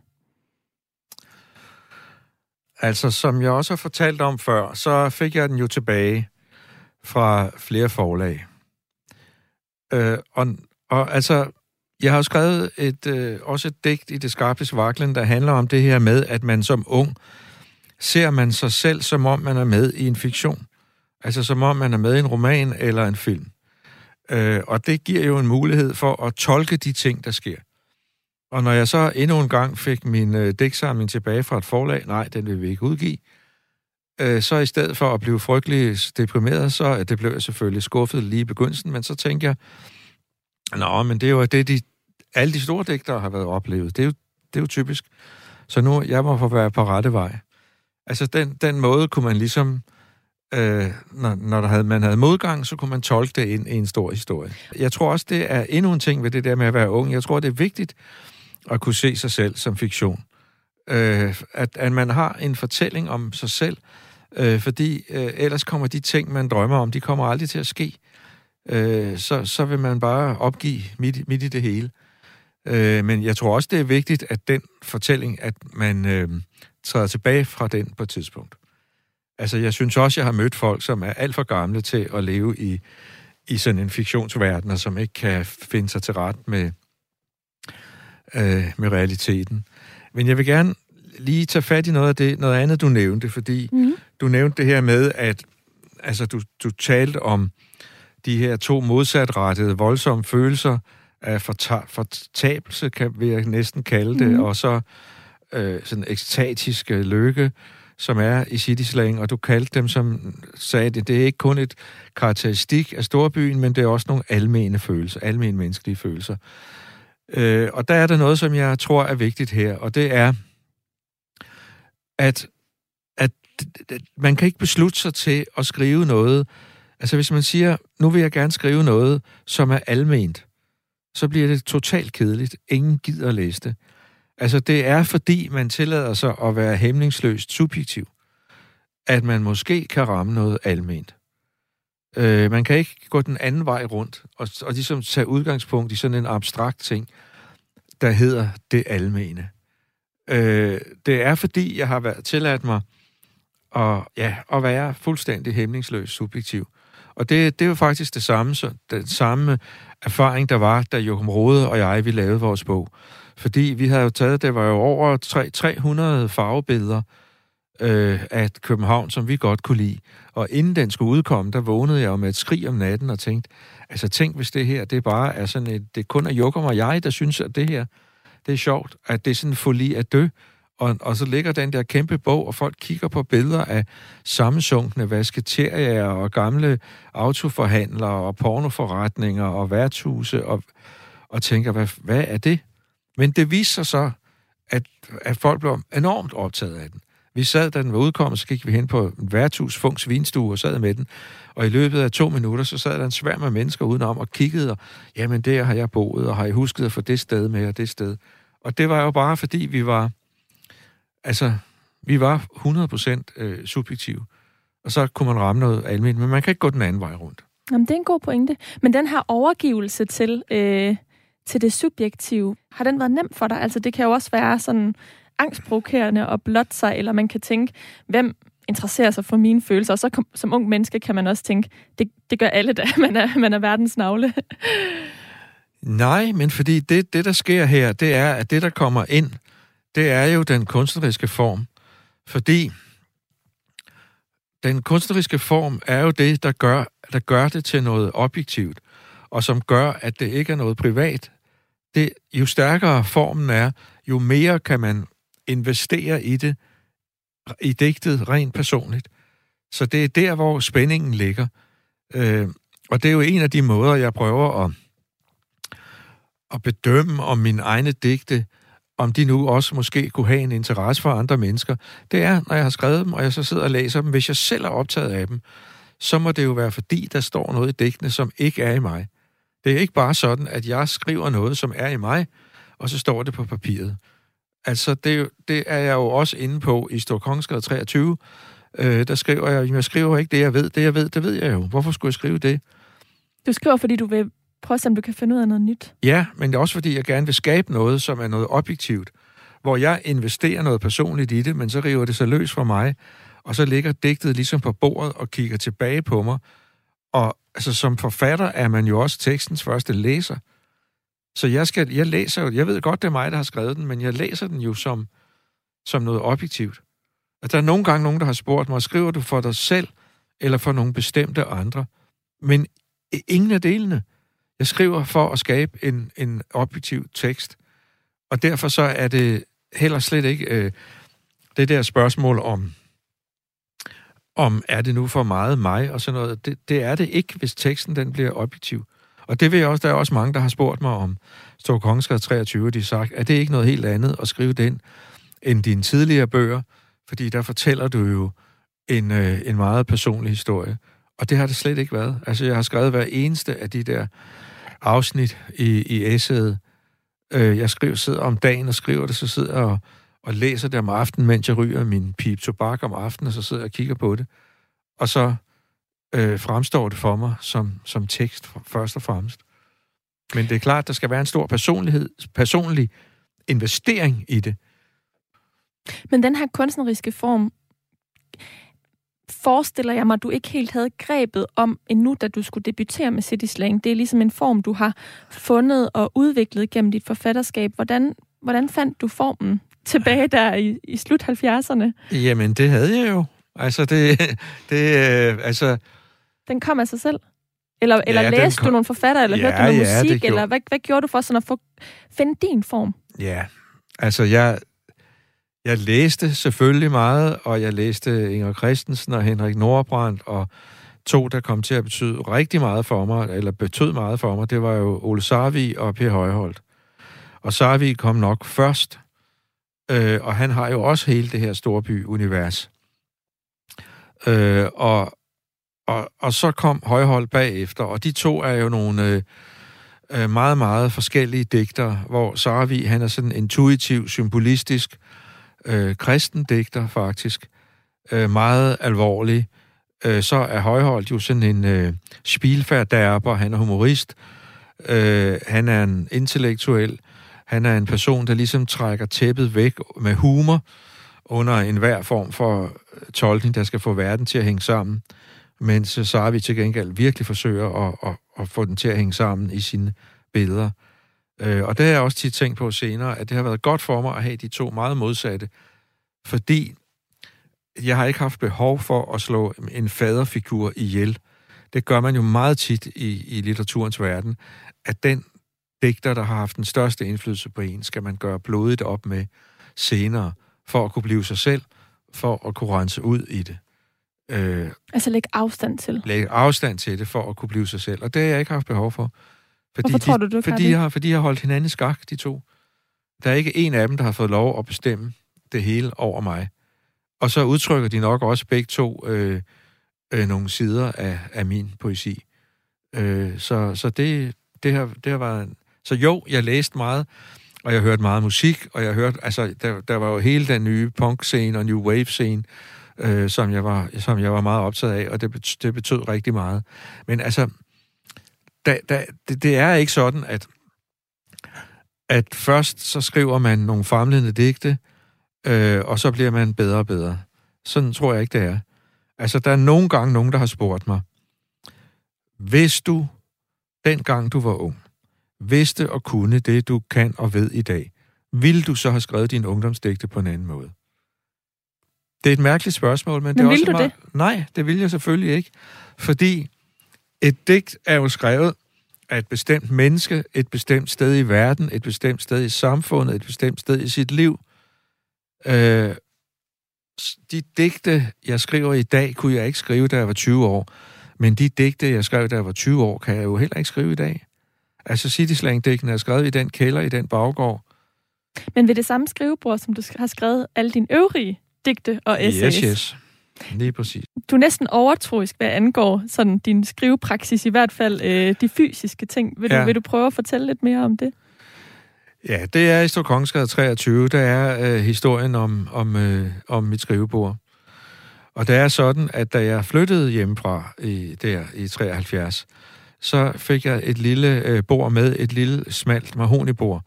Altså, som jeg også har fortalt om før, så fik jeg den jo tilbage fra flere forlag. Øh, og, og altså, jeg har skrevet et, øh, også et digt i Det skarpe vaklen, der handler om det her med, at man som ung ser man sig selv, som om man er med i en fiktion. Altså som om man er med i en roman eller en film. Øh, og det giver jo en mulighed for at tolke de ting, der sker. Og når jeg så endnu en gang fik min øh, dæksamling tilbage fra et forlag, nej, den vil vi ikke udgive, øh, så i stedet for at blive frygtelig deprimeret, så øh, det blev jeg selvfølgelig skuffet lige i begyndelsen, men så tænkte jeg, Nå, men det er jo det, de, alle de store digtere har været oplevet. Det er jo, det er jo typisk. Så nu, jeg må få være på rette vej. Altså, den, den måde kunne man ligesom... Øh, når, når der havde, man havde modgang, så kunne man tolke det ind i en stor historie. Jeg tror også, det er endnu en ting ved det der med at være ung. Jeg tror, det er vigtigt at kunne se sig selv som fiktion. Øh, at, at man har en fortælling om sig selv, øh, fordi øh, ellers kommer de ting, man drømmer om, de kommer aldrig til at ske. Øh, så, så vil man bare opgive midt, midt i det hele. Øh, men jeg tror også, det er vigtigt, at den fortælling, at man øh, træder tilbage fra den på et tidspunkt. Altså, jeg synes også, jeg har mødt folk, som er alt for gamle til at leve i, i sådan en fiktionsverden, og som ikke kan finde sig til ret med, øh, med realiteten. Men jeg vil gerne lige tage fat i noget af det, noget andet, du nævnte, fordi mm. du nævnte det her med, at altså, du, du talte om de her to modsatrettede, voldsomme følelser af fortabelse, kan vi næsten kalde det, mm. og så øh, sådan ekstatiske lykke, som er i city slang, og du kaldte dem, som sagde det, det er ikke kun et karakteristik af storbyen, men det er også nogle almene følelser, almene menneskelige følelser. Øh, og der er der noget, som jeg tror er vigtigt her, og det er, at, at man kan ikke beslutte sig til at skrive noget. Altså hvis man siger, nu vil jeg gerne skrive noget, som er alment, så bliver det totalt kedeligt. Ingen gider at læse det. Altså, det er fordi, man tillader sig at være hæmningsløst subjektiv, at man måske kan ramme noget alment. Øh, man kan ikke gå den anden vej rundt og, og ligesom tage udgangspunkt i sådan en abstrakt ting, der hedder det almene. Øh, det er fordi, jeg har været tilladt mig at, ja, at være fuldstændig hæmningsløs subjektiv. Og det, det er jo faktisk det samme, så, den samme erfaring, der var, da Joachim Rode og jeg, vi lavede vores bog. Fordi vi havde jo taget, det var jo over 300 farvebilleder øh, af København, som vi godt kunne lide. Og inden den skulle udkomme, der vågnede jeg jo med et skrig om natten og tænkte, altså tænk, hvis det her, det bare er sådan et, det kun er Joachim og jeg, der synes, at det her, det er sjovt, at det er sådan en folie at dø. Og, og så ligger den der kæmpe bog, og folk kigger på billeder af sammensunkne vasketerier og gamle autoforhandlere og pornoforretninger og værtshuse og, og tænker, hvad, hvad er det? Men det viser sig så, at, at folk blev enormt optaget af den. Vi sad, da den var udkommet, så gik vi hen på en værtshus, Funks vinstue, og sad med den. Og i løbet af to minutter, så sad der en sværm af mennesker udenom og kiggede, og jamen, der har jeg boet, og har jeg husket at få det sted med, og det sted. Og det var jo bare, fordi vi var, altså, vi var 100% øh, subjektive. Og så kunne man ramme noget almindeligt, men man kan ikke gå den anden vej rundt. Jamen, det er en god pointe. Men den her overgivelse til, øh, til det subjektive, har den været nem for dig? Altså, det kan jo også være sådan angstprovokerende og blotte sig, eller man kan tænke, hvem interesserer sig for mine følelser? Og så kom, som ung menneske kan man også tænke, det, det gør alle da, man er, man er verdens navle. Nej, men fordi det, det, der sker her, det er, at det, der kommer ind, det er jo den kunstneriske form. Fordi den kunstneriske form er jo det, der gør, der gør det til noget objektivt, og som gør, at det ikke er noget privat. Det, jo stærkere formen er, jo mere kan man investere i det, i digtet rent personligt. Så det er der, hvor spændingen ligger. Øh, og det er jo en af de måder, jeg prøver at, at bedømme om mine egne digte, om de nu også måske kunne have en interesse for andre mennesker. Det er, når jeg har skrevet dem, og jeg så sidder og læser dem, hvis jeg selv er optaget af dem, så må det jo være fordi, der står noget i digtene, som ikke er i mig. Det er ikke bare sådan, at jeg skriver noget, som er i mig, og så står det på papiret. Altså, det, det er jeg jo også inde på i Storkongskade 23. Øh, der skriver jeg, jeg skriver ikke det, jeg ved. Det, jeg ved, det ved jeg jo. Hvorfor skulle jeg skrive det? Du skriver, fordi du vil prøve at se, om du kan finde ud af noget nyt. Ja, men det er også fordi, jeg gerne vil skabe noget, som er noget objektivt. Hvor jeg investerer noget personligt i det, men så river det sig løs fra mig, og så ligger digtet ligesom på bordet og kigger tilbage på mig. Og altså, som forfatter er man jo også tekstens første læser. Så jeg, skal, jeg læser jo, jeg ved godt, det er mig, der har skrevet den, men jeg læser den jo som, som noget objektivt. At der er nogle gange nogen, der har spurgt mig, skriver du for dig selv, eller for nogle bestemte andre? Men ingen af delene. Jeg skriver for at skabe en, en objektiv tekst. Og derfor så er det heller slet ikke øh, det der spørgsmål om, om er det nu for meget mig og sådan noget. Det, det er det ikke, hvis teksten den bliver objektiv. Og det vil jeg også, der er også mange, der har spurgt mig om Stor Kongeskade 23, de har sagt, at det ikke noget helt andet at skrive den end dine tidligere bøger, fordi der fortæller du jo en, øh, en meget personlig historie. Og det har det slet ikke været. Altså, jeg har skrevet hver eneste af de der afsnit i, i essayet. Øh, jeg skriver, sidder om dagen og skriver det, så sidder jeg og, og læser det om aftenen, mens jeg ryger min pip tobak om aftenen, og så sidder jeg og kigger på det. Og så øh, fremstår det for mig som, som tekst først og fremmest. Men det er klart, der skal være en stor personlighed, personlig investering i det. Men den her kunstneriske form, forestiller jeg mig, du ikke helt havde grebet om endnu, da du skulle debutere med City Slang. Det er ligesom en form, du har fundet og udviklet gennem dit forfatterskab. Hvordan, hvordan fandt du formen tilbage der i, i slut 70'erne? Jamen, det havde jeg jo. Altså, det... det øh, altså... Den kom af sig selv? Eller, eller ja, læste kom... du nogle forfatter, eller ja, hørte du noget ja, musik, eller hvad, hvad gjorde du for sådan at få, finde din form? Ja, altså jeg, jeg læste selvfølgelig meget, og jeg læste Inger Christensen og Henrik Nordbrandt, og to, der kom til at betyde rigtig meget for mig, eller betød meget for mig, det var jo Ole Sarvi og Per Højholdt. Og Sarvi kom nok først, øh, og han har jo også hele det her storby-univers. Øh, og, og, og så kom Højhold bagefter, og de to er jo nogle øh, øh meget, meget forskellige digter, hvor Sarvi, han er sådan intuitiv, symbolistisk, øh, kristen digter faktisk, øh, meget alvorlig. Øh, så er Højhold jo sådan en øh, spilfærderber, han er humorist, øh, han er en intellektuel, han er en person, der ligesom trækker tæppet væk med humor under enhver form for øh, tolkning, der skal få verden til at hænge sammen mens så til gengæld virkelig forsøger at, at, at få den til at hænge sammen i sine billeder. Øh, og det har jeg også tit tænkt på senere, at det har været godt for mig at have de to meget modsatte, fordi jeg har ikke haft behov for at slå en faderfigur ihjel. Det gør man jo meget tit i, i litteraturens verden, at den digter, der har haft den største indflydelse på en, skal man gøre blodigt op med senere, for at kunne blive sig selv, for at kunne rense ud i det. Øh, altså lægge afstand til? Lægge afstand til det, for at kunne blive sig selv. Og det har jeg ikke haft behov for. Fordi Hvorfor tror du, du fordi, jeg har, fordi jeg har holdt hinanden i skak, de to. Der er ikke en af dem, der har fået lov at bestemme det hele over mig. Og så udtrykker de nok også begge to øh, øh, nogle sider af, af min poesi. Øh, så så det, det, her, det her var... Så jo, jeg læste meget, og jeg hørte meget musik, og jeg hørte... Altså, der, der var jo hele den nye punk-scene og new wave-scene, øh, som, jeg var, som jeg var meget optaget af, og det, betød, det betød rigtig meget. Men altså, da, da, det, det er ikke sådan, at, at først så skriver man nogle famlende digte, øh, og så bliver man bedre og bedre. Sådan tror jeg ikke, det er. Altså, der er nogle gange nogen, der har spurgt mig, hvis du, dengang du var ung, vidste og kunne det, du kan og ved i dag, ville du så have skrevet din ungdomsdigte på en anden måde? Det er et mærkeligt spørgsmål, men, men det er også du meget... det? Nej, det vil jeg selvfølgelig ikke. Fordi et digt er jo skrevet af et bestemt menneske, et bestemt sted i verden, et bestemt sted i samfundet, et bestemt sted i sit liv. Øh, de digte, jeg skriver i dag, kunne jeg ikke skrive, da jeg var 20 år. Men de digte, jeg skrev, da jeg var 20 år, kan jeg jo heller ikke skrive i dag. Altså Cityslang-digtene er skrevet i den kælder, i den baggård. Men ved det samme skrivebord, som du har skrevet alle dine øvrige digte og essays. Yes, yes. Lige præcis. Du er næsten overtroisk, hvad angår sådan din skrivepraksis, i hvert fald øh, de fysiske ting. Vil, ja. du, vil du prøve at fortælle lidt mere om det? Ja, det er i Storkongsgade 23, der er øh, historien om, om, øh, om mit skrivebord. Og det er sådan, at da jeg flyttede hjemmefra i, der i 73, så fik jeg et lille øh, bord med, et lille smalt mahonibord,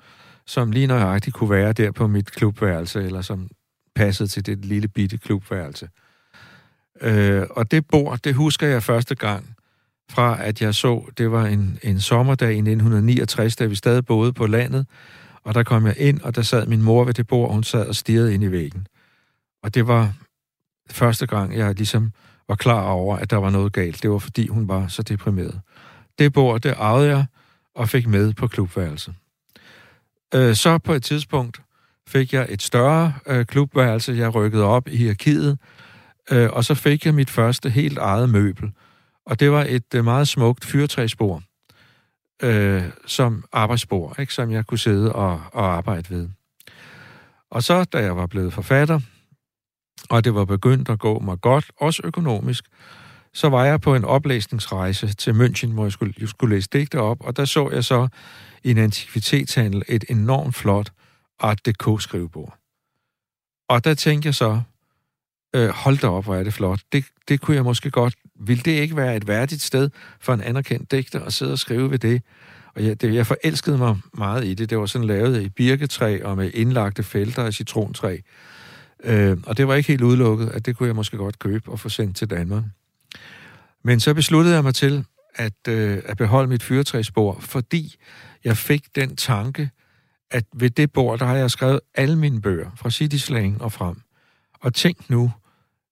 som lige nøjagtigt kunne være der på mit klubværelse, eller som passede til det lille bitte klubværelse. Øh, og det bord, det husker jeg første gang fra, at jeg så, det var en, en sommerdag i 1969, da vi stadig boede på landet, og der kom jeg ind, og der sad min mor ved det bord, og hun sad og stirrede ind i væggen. Og det var første gang, jeg ligesom var klar over, at der var noget galt. Det var, fordi hun var så deprimeret. Det bord, det ejede jeg og fik med på klubværelset. Øh, så på et tidspunkt fik jeg et større øh, klubværelse, jeg rykkede op i hierarkiet, øh, og så fik jeg mit første helt eget møbel. Og det var et øh, meget smukt fyrtræsbord, øh, som arbejdsbord, ikke, som jeg kunne sidde og, og arbejde ved. Og så, da jeg var blevet forfatter, og det var begyndt at gå mig godt, også økonomisk, så var jeg på en oplæsningsrejse til München, hvor jeg skulle, jeg skulle læse digte op, og der så jeg så i en antikvitetshandel et enormt flot Art Deco-skrivebord. Og der tænkte jeg så, øh, hold da op, hvor er det flot. Det, det kunne jeg måske godt... Vil det ikke være et værdigt sted for en anerkendt digter at sidde og skrive ved det? Og jeg, det, jeg forelskede mig meget i det. Det var sådan lavet i birketræ og med indlagte felter af citrontræ. Øh, og det var ikke helt udelukket, at det kunne jeg måske godt købe og få sendt til Danmark. Men så besluttede jeg mig til at, øh, at beholde mit fyrtræsbord, fordi jeg fik den tanke, at ved det bord, der har jeg skrevet alle mine bøger, fra City Slang og frem. Og tænk nu,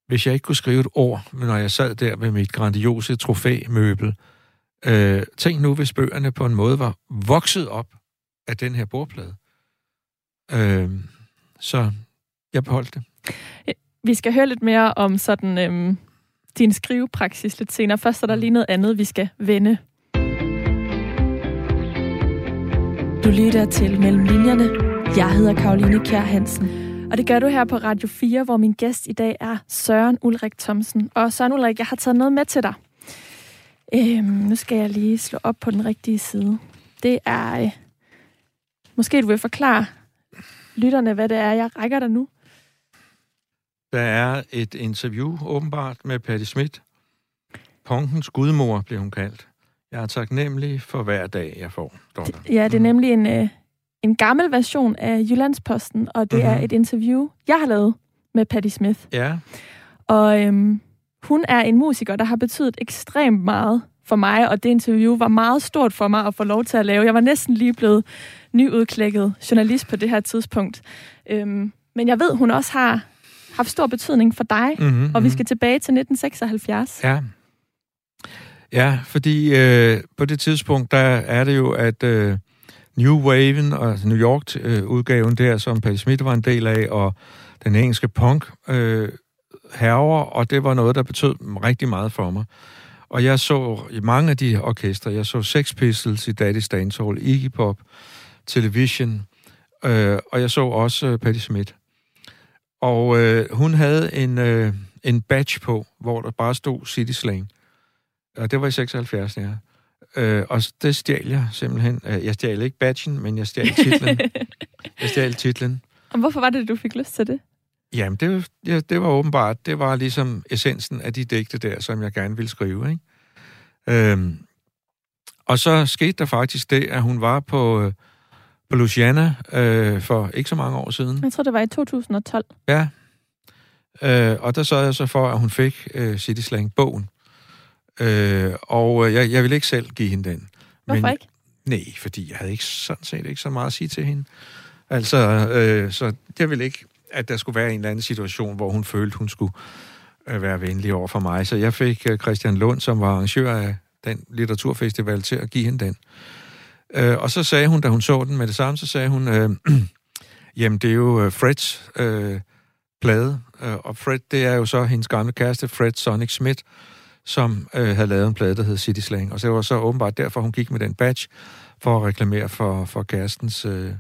hvis jeg ikke kunne skrive et ord, når jeg sad der med mit grandiose trofæmøbel. Øh, tænk nu, hvis bøgerne på en måde var vokset op af den her bordplade. Øh, så jeg beholdt det. Vi skal høre lidt mere om sådan øhm, din skrivepraksis lidt senere. Først er der lige noget andet, vi skal vende. Du lytter til Mellem Linjerne. Jeg hedder Karoline Kjær Hansen. Og det gør du her på Radio 4, hvor min gæst i dag er Søren Ulrik Thomsen. Og Søren Ulrik, jeg har taget noget med til dig. Øhm, nu skal jeg lige slå op på den rigtige side. Det er... Øh, måske du vil forklare lytterne, hvad det er, jeg rækker dig nu. Der er et interview, åbenbart, med Patti Schmidt. Punkens gudmor, blev hun kaldt. Jeg er taknemmelig for hver dag, jeg får, Det, ja, det er nemlig en, øh, en gammel version af Jyllandsposten, og det mm-hmm. er mhm. et interview, jeg har lavet med Patti Smith. Ja. Og øhm, hun er en musiker, der har betydet ekstremt meget for mig, og det interview var meget stort for mig at få lov til at lave. Jeg var næsten lige blevet nyudklækket journalist på det her tidspunkt. Øhm, men jeg ved, hun også har haft stor betydning for dig, mm-hmm, og vi mhm. skal tilbage til 1976. Ja. Ja, fordi øh, på det tidspunkt, der er det jo, at øh, New Waven og altså New York-udgaven øh, der, som Patti Smith var en del af, og den engelske punk øh, herver, og det var noget, der betød rigtig meget for mig. Og jeg så i mange af de orkestre, jeg så Sex Pistols i Daddy's Dance Hall, Iggy Pop, Television, øh, og jeg så også øh, Patti Smith. Og øh, hun havde en, øh, en badge på, hvor der bare stod City Slang. Og det var i 76, ja. Øh, og det stjal jeg simpelthen. Øh, jeg stjal ikke badgen, men jeg stjal titlen. jeg stjal titlen. Og hvorfor var det, du fik lyst til det? Jamen, det, ja, det var åbenbart, det var ligesom essensen af de digte der, som jeg gerne ville skrive, ikke? Øhm, og så skete der faktisk det, at hun var på, øh, på Luciana øh, for ikke så mange år siden. Jeg tror, det var i 2012. Ja. Øh, og der sørgede jeg så for, at hun fik øh, City Slang-bogen. Øh, og øh, jeg, jeg ville ikke selv give hende den. Hvorfor men, ikke? Nej, fordi jeg havde ikke sådan set ikke så meget at sige til hende. Altså, øh, så jeg ville ikke, at der skulle være en eller anden situation, hvor hun følte, hun skulle øh, være venlig over for mig. Så jeg fik øh, Christian Lund, som var arrangør af den litteraturfestival, til at give hende den. Øh, og så sagde hun, da hun så den med det samme, så sagde hun, øh, jamen det er jo øh, Freds øh, plade, øh, og Fred, det er jo så hendes gamle kæreste, Fred Sonic Smith, som øh, havde lavet en plade, der hed City Slang. Og så var så åbenbart derfor, hun gik med den badge for at reklamere for, for kærestens øh,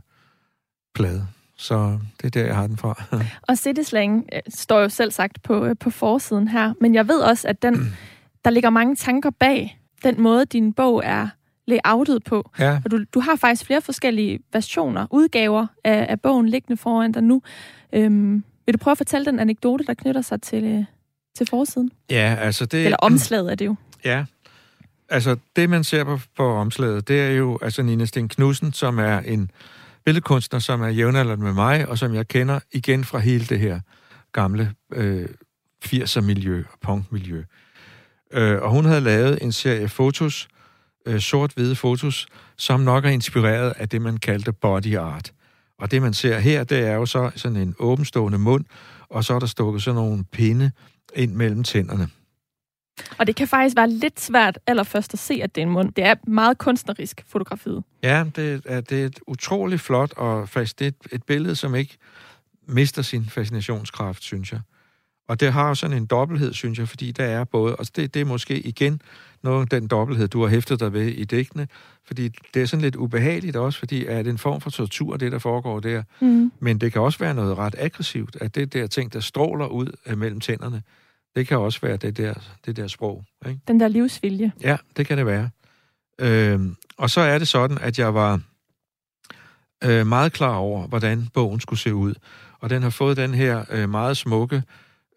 plade. Så det er der, jeg har den fra. og City Slang øh, står jo selv sagt på, øh, på forsiden her, men jeg ved også, at den, der ligger mange tanker bag den måde, din bog er layoutet på. Ja. Og du, du har faktisk flere forskellige versioner, udgaver af, af bogen liggende foran dig nu. Øhm, vil du prøve at fortælle den anekdote, der knytter sig til, øh, til forsiden? Ja, altså det... Eller omslaget er det jo. Ja, altså det, man ser på, på omslaget, det er jo altså Nina Sten Knudsen, som er en billedkunstner, som er jævnaldrende med mig, og som jeg kender igen fra hele det her gamle øh, 80'er-miljø og punk-miljø. Øh, og hun havde lavet en serie fotos, øh, sort-hvide fotos, som nok er inspireret af det, man kaldte body art. Og det, man ser her, det er jo så sådan en åbenstående mund, og så er der stukket sådan nogle pinde ind mellem tænderne. Og det kan faktisk være lidt svært allerførst at se, at det er en mund. Det er meget kunstnerisk fotografiet. Ja, det er, det er et utroligt flot, og fast det er et, et billede, som ikke mister sin fascinationskraft, synes jeg. Og det har jo sådan en dobbelthed, synes jeg, fordi der er både, og det, det er måske igen noget den dobbelthed, du har hæftet dig ved i digtene, fordi det er sådan lidt ubehageligt også, fordi er det en form for tortur, det der foregår der. Mm. Men det kan også være noget ret aggressivt, at det der ting, der stråler ud mellem tænderne, det kan også være det der, det der sprog. Ikke? Den der livsvilje. Ja, det kan det være. Øhm, og så er det sådan, at jeg var øh, meget klar over, hvordan bogen skulle se ud. Og den har fået den her øh, meget smukke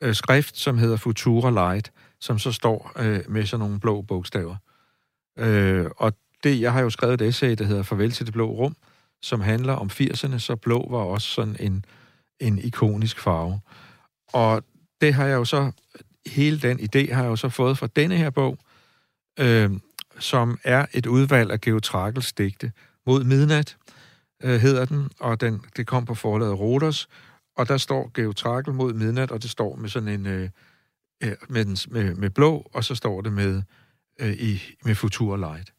øh, skrift, som hedder Futura Light, som så står øh, med sådan nogle blå bogstaver. Øh, og det, jeg har jo skrevet et essay, der hedder Farvel til det blå rum, som handler om 80'erne, så blå var også sådan en, en ikonisk farve. Og det har jeg jo så, hele den idé har jeg jo så fået fra denne her bog, øh, som er et udvalg af Geotrakels digte. Mod midnat øh, hedder den, og den, det kom på forladet Rodos, og der står Geotrakel mod midnat, og det står med sådan en... Øh, med, den, med, med blå, og så står det med, øh, i, med Future Light.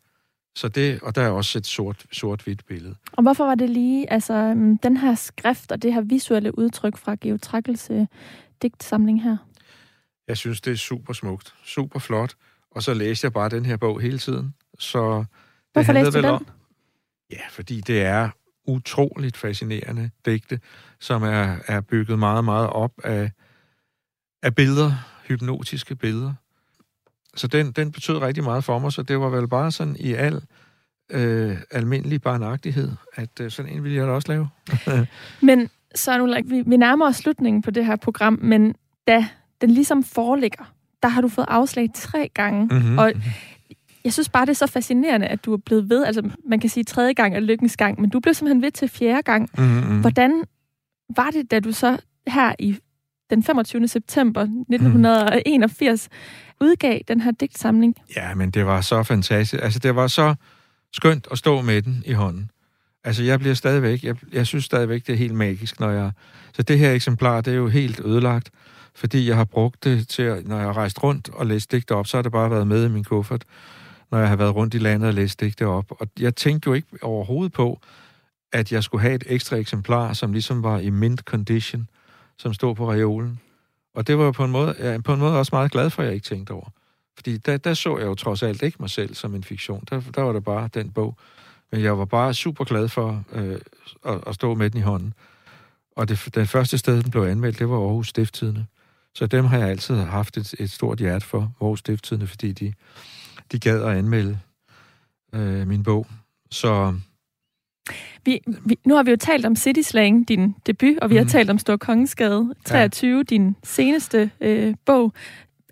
Så det, og der er også et sort, sort-hvidt billede. Og hvorfor var det lige, altså øhm, den her skrift og det her visuelle udtryk fra Geotrakels øh, digtsamling her? Jeg synes, det er super smukt, super flot. Og så læste jeg bare den her bog hele tiden. Så det Hvorfor læste du den? Om, ja, fordi det er utroligt fascinerende digte, som er, er bygget meget, meget op af, af billeder, hypnotiske billeder. Så den, den betød rigtig meget for mig, så det var vel bare sådan i al øh, almindelig barnagtighed, at øh, sådan en ville jeg da også lave. men så nu, like, vi, vi nærmer os slutningen på det her program, men da den ligesom foreligger, der har du fået afslag tre gange, mm-hmm. og jeg synes bare, det er så fascinerende, at du er blevet ved. Altså, man kan sige tredje gang er lykkens gang, men du blev simpelthen ved til fjerde gang. Mm-hmm. Hvordan var det, da du så her i den 25. september 1981 mm. udgav den her digtsamling? Ja, men det var så fantastisk. Altså, det var så skønt at stå med den i hånden. Altså, jeg bliver stadigvæk, jeg, jeg synes stadigvæk, det er helt magisk, når jeg... Så det her eksemplar, det er jo helt ødelagt, fordi jeg har brugt det til, at, når jeg har rejst rundt og læst digte op, så har det bare været med i min kuffert, når jeg har været rundt i landet og læst digte op. Og jeg tænkte jo ikke overhovedet på, at jeg skulle have et ekstra eksemplar, som ligesom var i mint condition, som stod på reolen. Og det var på en måde, ja, på en måde også meget glad for, at jeg ikke tænkte over. Fordi der, der så jeg jo trods alt ikke mig selv som en fiktion. Der, der var det bare den bog. Men jeg var bare super glad for øh, at, at stå med den i hånden. Og det, den første sted, den blev anmeldt, det var Aarhus Stifttidene. Så dem har jeg altid haft et, et stort hjerte for, Aarhus Stifttidene, fordi de, de gad at anmelde øh, min bog. Så vi, vi, nu har vi jo talt om City Slang, din debut, og vi mm. har mhm. talt om Stor Kongensgade 23, ja. din seneste øh, bog.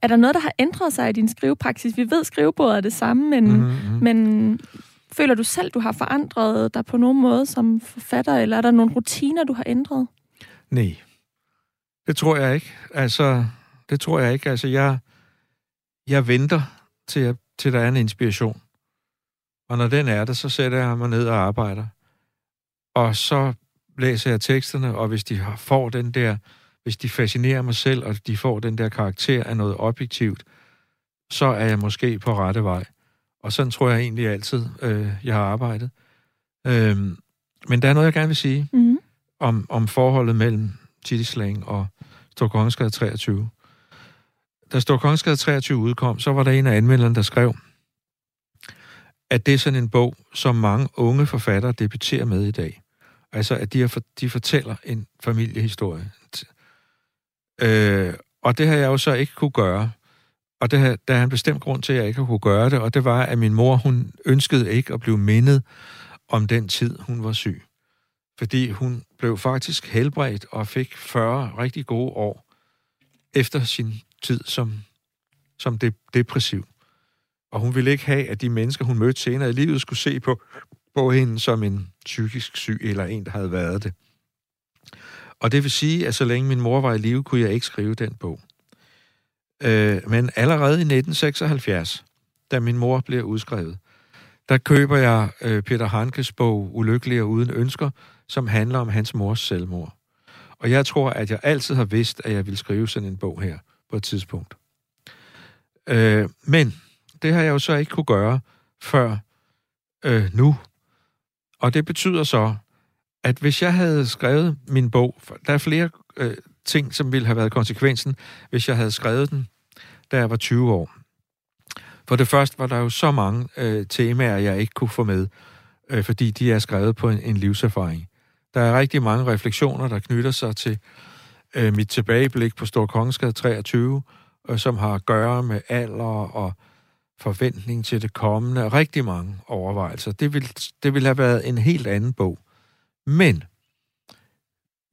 Er der noget, der har ændret sig i din skrivepraksis? Vi ved, at skrivebordet er det samme, men, mm-hmm. men føler du selv, du har forandret dig på nogen måde som forfatter, eller er der nogle rutiner, du har ændret? Nej, det tror jeg ikke. Altså, det tror jeg ikke. Altså, jeg, jeg venter til, til der er en inspiration. Og når den er der, så sætter jeg mig ned og arbejder. Og så læser jeg teksterne, og hvis de får den der, hvis de fascinerer mig selv, og de får den der karakter af noget objektivt, så er jeg måske på rette vej. Og sådan tror jeg egentlig altid, øh, jeg har arbejdet. Øh, men der er noget, jeg gerne vil sige mm. om, om forholdet mellem Slang og Storkongensgade 23. Da Storkongensgade 23 udkom, så var der en af anmelderne, der skrev, at det er sådan en bog, som mange unge forfattere debuterer med i dag. Altså, at de, har, de fortæller en familiehistorie. Øh, og det har jeg jo så ikke kunne gøre. Og det der er en bestemt grund til, at jeg ikke har kunne gøre det, og det var, at min mor, hun ønskede ikke at blive mindet om den tid, hun var syg. Fordi hun blev faktisk helbredt og fik 40 rigtig gode år efter sin tid som, som de, depressiv. Og hun ville ikke have, at de mennesker, hun mødte senere i livet, skulle se på, på hende som en psykisk syg, eller en, der havde været det. Og det vil sige, at så længe min mor var i live, kunne jeg ikke skrive den bog. Øh, men allerede i 1976, da min mor bliver udskrevet, der køber jeg øh, Peter Hankes bog Ulykkelig og uden ønsker, som handler om hans mors selvmord. Og jeg tror, at jeg altid har vidst, at jeg ville skrive sådan en bog her på et tidspunkt. Øh, men det har jeg jo så ikke kunne gøre før øh, nu, og det betyder så, at hvis jeg havde skrevet min bog, der er flere øh, ting, som ville have været konsekvensen, hvis jeg havde skrevet den, da jeg var 20 år. For det første var der jo så mange øh, temaer, jeg ikke kunne få med, øh, fordi de er skrevet på en, en livserfaring. Der er rigtig mange refleksioner, der knytter sig til øh, Øh, mit tilbageblik på Stor Kongensgade 23, øh, som har at gøre med alder og forventning til det kommende, rigtig mange overvejelser. Det ville, det ville have været en helt anden bog. Men,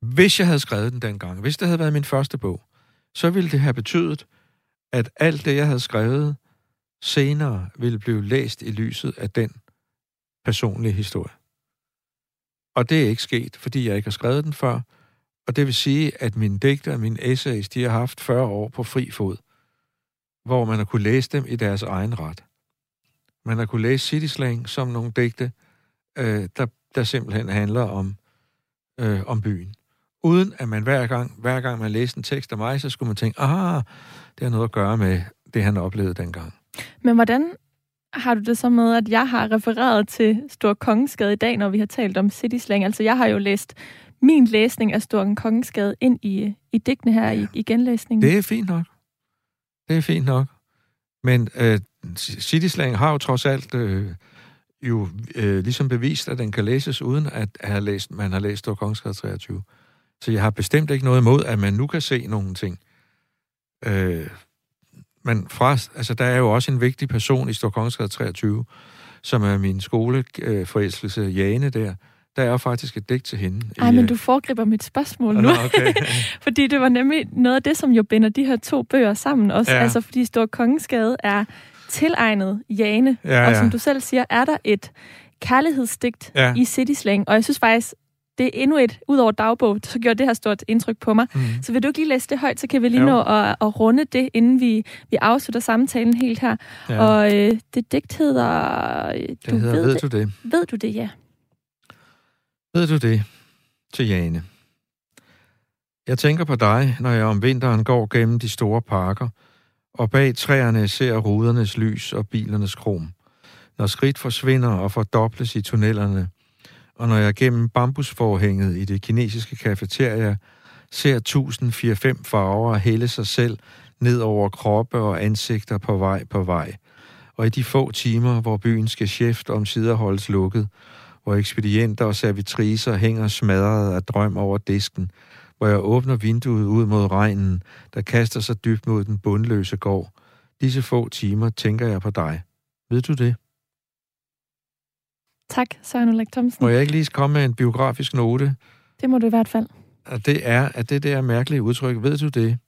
hvis jeg havde skrevet den dengang, hvis det havde været min første bog, så ville det have betydet, at alt det, jeg havde skrevet, senere ville blive læst i lyset af den personlige historie. Og det er ikke sket, fordi jeg ikke har skrevet den før, og det vil sige, at mine digter og mine essays, de har haft 40 år på fri fod, hvor man har kunne læse dem i deres egen ret. Man har kunne læse City Slang som nogle digte, øh, der, der simpelthen handler om, øh, om byen. Uden at man hver gang, hver gang man læste en tekst af mig, så skulle man tænke, ah, det har noget at gøre med det, han oplevede dengang. Men hvordan har du det så med, at jeg har refereret til Stor Kongensgade i dag, når vi har talt om City Slang? Altså, jeg har jo læst min læsning af Stor Kongensgade ind i, i digtene her ja. i, i genlæsningen. Det er fint nok. Det er fint nok. Men øh, City Slang har jo trods alt øh, jo øh, ligesom bevist, at den kan læses uden at have læst, man har læst Stor Kongensgade 23. Så jeg har bestemt ikke noget imod, at man nu kan se nogle ting. Øh, men fra, altså, der er jo også en vigtig person i Storkongensgade 23, som er min skoleforelskelse, Jane der. Der er faktisk et digt til hende. Nej, men øh, du foregriber mit spørgsmål nu. Okay. fordi det var nemlig noget af det, som jo binder de her to bøger sammen også. Ja. Altså, fordi Stor Kongensgade er tilegnet Jane. Ja, ja. Og som du selv siger, er der et kærlighedsdigt ja. i City Slang. Og jeg synes faktisk, det er endnu et, ud over dagbog, så gjorde det her stort indtryk på mig. Mm. Så vil du ikke lige læse det højt, så kan vi lige jo. nå at, at runde det, inden vi, vi afslutter samtalen helt her. Ja. Og øh, det digt hedder... Øh, du det hedder ved, ved du det? Ved du det, ja. Ved du det til Jane? Jeg tænker på dig, når jeg om vinteren går gennem de store parker, og bag træerne ser rudernes lys og bilernes krom. Når skridt forsvinder og fordobles i tunnelerne, og når jeg gennem bambusforhænget i det kinesiske kafeteria ser 1004-5 farver hælde sig selv ned over kroppe og ansigter på vej på vej. Og i de få timer, hvor byens chef om sider holdes lukket, hvor ekspedienter og servitriser hænger smadret af drøm over disken, hvor jeg åbner vinduet ud mod regnen, der kaster sig dybt mod den bundløse gård. Disse få timer tænker jeg på dig. Ved du det? Tak, Søren Ulrik Thomsen. Må jeg ikke lige komme med en biografisk note? Det må du i hvert fald. Og det er, at det der mærkelige udtryk, ved du det?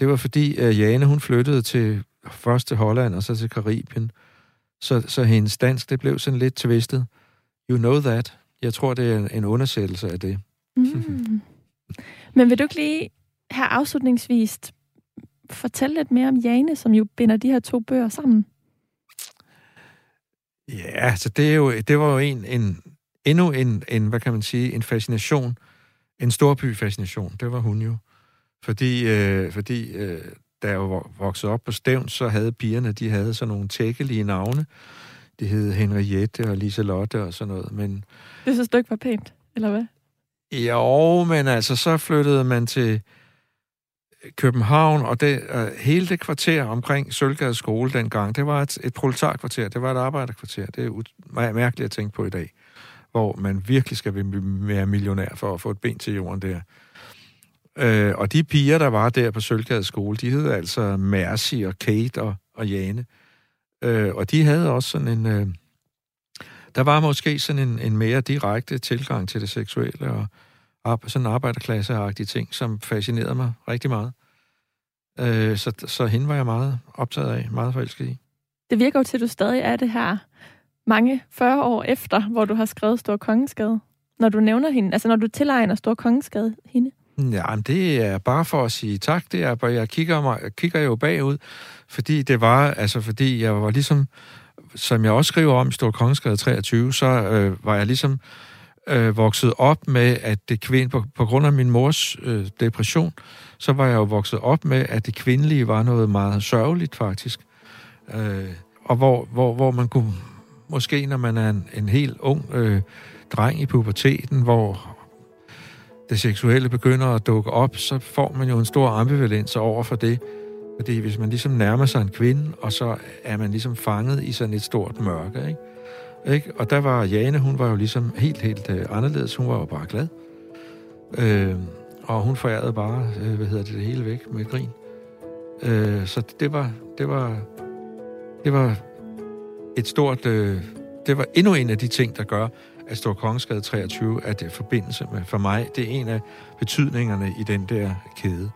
Det var fordi, at Jane hun flyttede til først til Holland og så til Karibien. Så, så hendes dansk, det blev sådan lidt tvistet. You know that. Jeg tror, det er en undersættelse af det. Mm. Men vil du ikke lige her afslutningsvis fortælle lidt mere om Jane, som jo binder de her to bøger sammen? Ja, altså det, er jo, det var jo en, en, endnu en, en, hvad kan man sige, en fascination, en storby-fascination, det var hun jo. Fordi, øh, fordi øh, da jeg var vokset op på Stævn, så havde pigerne, de havde sådan nogle tækkelige navne. Det hed Henriette og Liselotte og sådan noget, men... Det synes du ikke var pænt, eller hvad? Jo, men altså, så flyttede man til København, og det, uh, hele det kvarter omkring Sølvgade skole dengang, det var et, et proletarkvarter, det var et arbejderkvarter. Det er ut- mærkeligt at tænke på i dag, hvor man virkelig skal være millionær for at få et ben til jorden der. Uh, og de piger, der var der på Sølvgade skole, de hed altså Mercy og Kate og, og Jane. Uh, og de havde også sådan en... Uh, der var måske sådan en, en mere direkte tilgang til det seksuelle, og sådan en arbejderklasseagtig ting, som fascinerede mig rigtig meget. Øh, så, så hende var jeg meget optaget af, meget forelsket i. Det virker jo til, at du stadig er det her mange 40 år efter, hvor du har skrevet Stor Kongeskade. Når du nævner hende, altså når du tilegner Stor Kongeskade hende. Ja, men det er bare for at sige tak. Det er jeg kigger, mig, jeg kigger jo bagud, fordi det var, altså fordi jeg var ligesom, som jeg også skriver om i Stor Kongeskade 23, så øh, var jeg ligesom øh, vokset op med, at det kvinde, på, på grund af min mors øh, depression, så var jeg jo vokset op med, at det kvindelige var noget meget sørgeligt faktisk. Øh, og hvor, hvor, hvor man kunne, måske når man er en, en helt ung øh, dreng i puberteten, hvor det seksuelle begynder at dukke op, så får man jo en stor ambivalens over for det. Fordi hvis man ligesom nærmer sig en kvinde, og så er man ligesom fanget i sådan et stort mørke, ikke? Ikke? Og der var Jane, hun var jo ligesom helt, helt øh, anderledes. Hun var jo bare glad. Øh, og hun forærede bare, øh, hvad hedder det, det hele væk med grin. Øh, så det var, det var, det var et stort, øh, det var endnu en af de ting, der gør, at Stor Kongensgade 23 er det forbindelse med, for mig, det er en af betydningerne i den der kæde.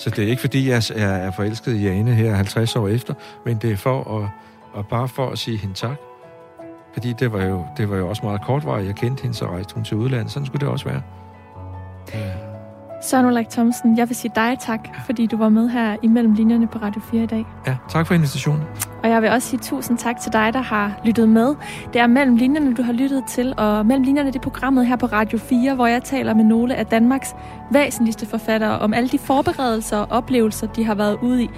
Så det er ikke fordi, jeg er, forelsket i Jane her 50 år efter, men det er for at, og bare for at sige hende tak. Fordi det var jo, det var jo også meget kortvarigt. Jeg kendte hende, så rejste hun til udlandet. Sådan skulle det også være. Ja. Søren Ulrik Thomsen, jeg vil sige dig tak, fordi du var med her imellem linjerne på Radio 4 i dag. Ja, tak for invitationen. Og jeg vil også sige tusind tak til dig, der har lyttet med. Det er mellem linjerne, du har lyttet til, og mellem linjerne det er programmet her på Radio 4, hvor jeg taler med nogle af Danmarks væsentligste forfattere om alle de forberedelser og oplevelser, de har været ude i,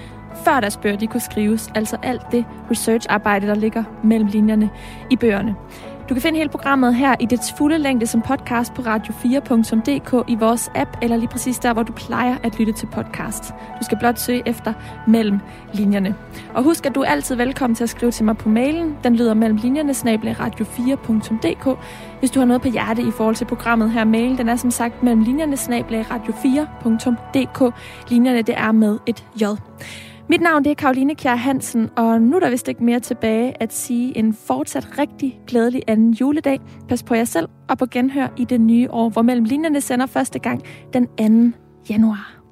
før deres bøger de kunne skrives. Altså alt det researcharbejde, der ligger mellem linjerne i bøgerne. Du kan finde hele programmet her i dets fulde længde som podcast på radio4.dk i vores app, eller lige præcis der, hvor du plejer at lytte til podcast. Du skal blot søge efter mellem linjerne. Og husk, at du er altid velkommen til at skrive til mig på mailen. Den lyder mellem linjerne, radio4.dk. Hvis du har noget på hjerte i forhold til programmet her, mailen, den er som sagt mellem linjerne, radio4.dk. Linjerne, det er med et J. Mit navn det er Karoline Kjær Hansen, og nu er der vist ikke mere tilbage at sige en fortsat rigtig glædelig anden juledag. Pas på jer selv og på genhør i det nye år, hvor Mellem Linjerne sender første gang den 2. januar.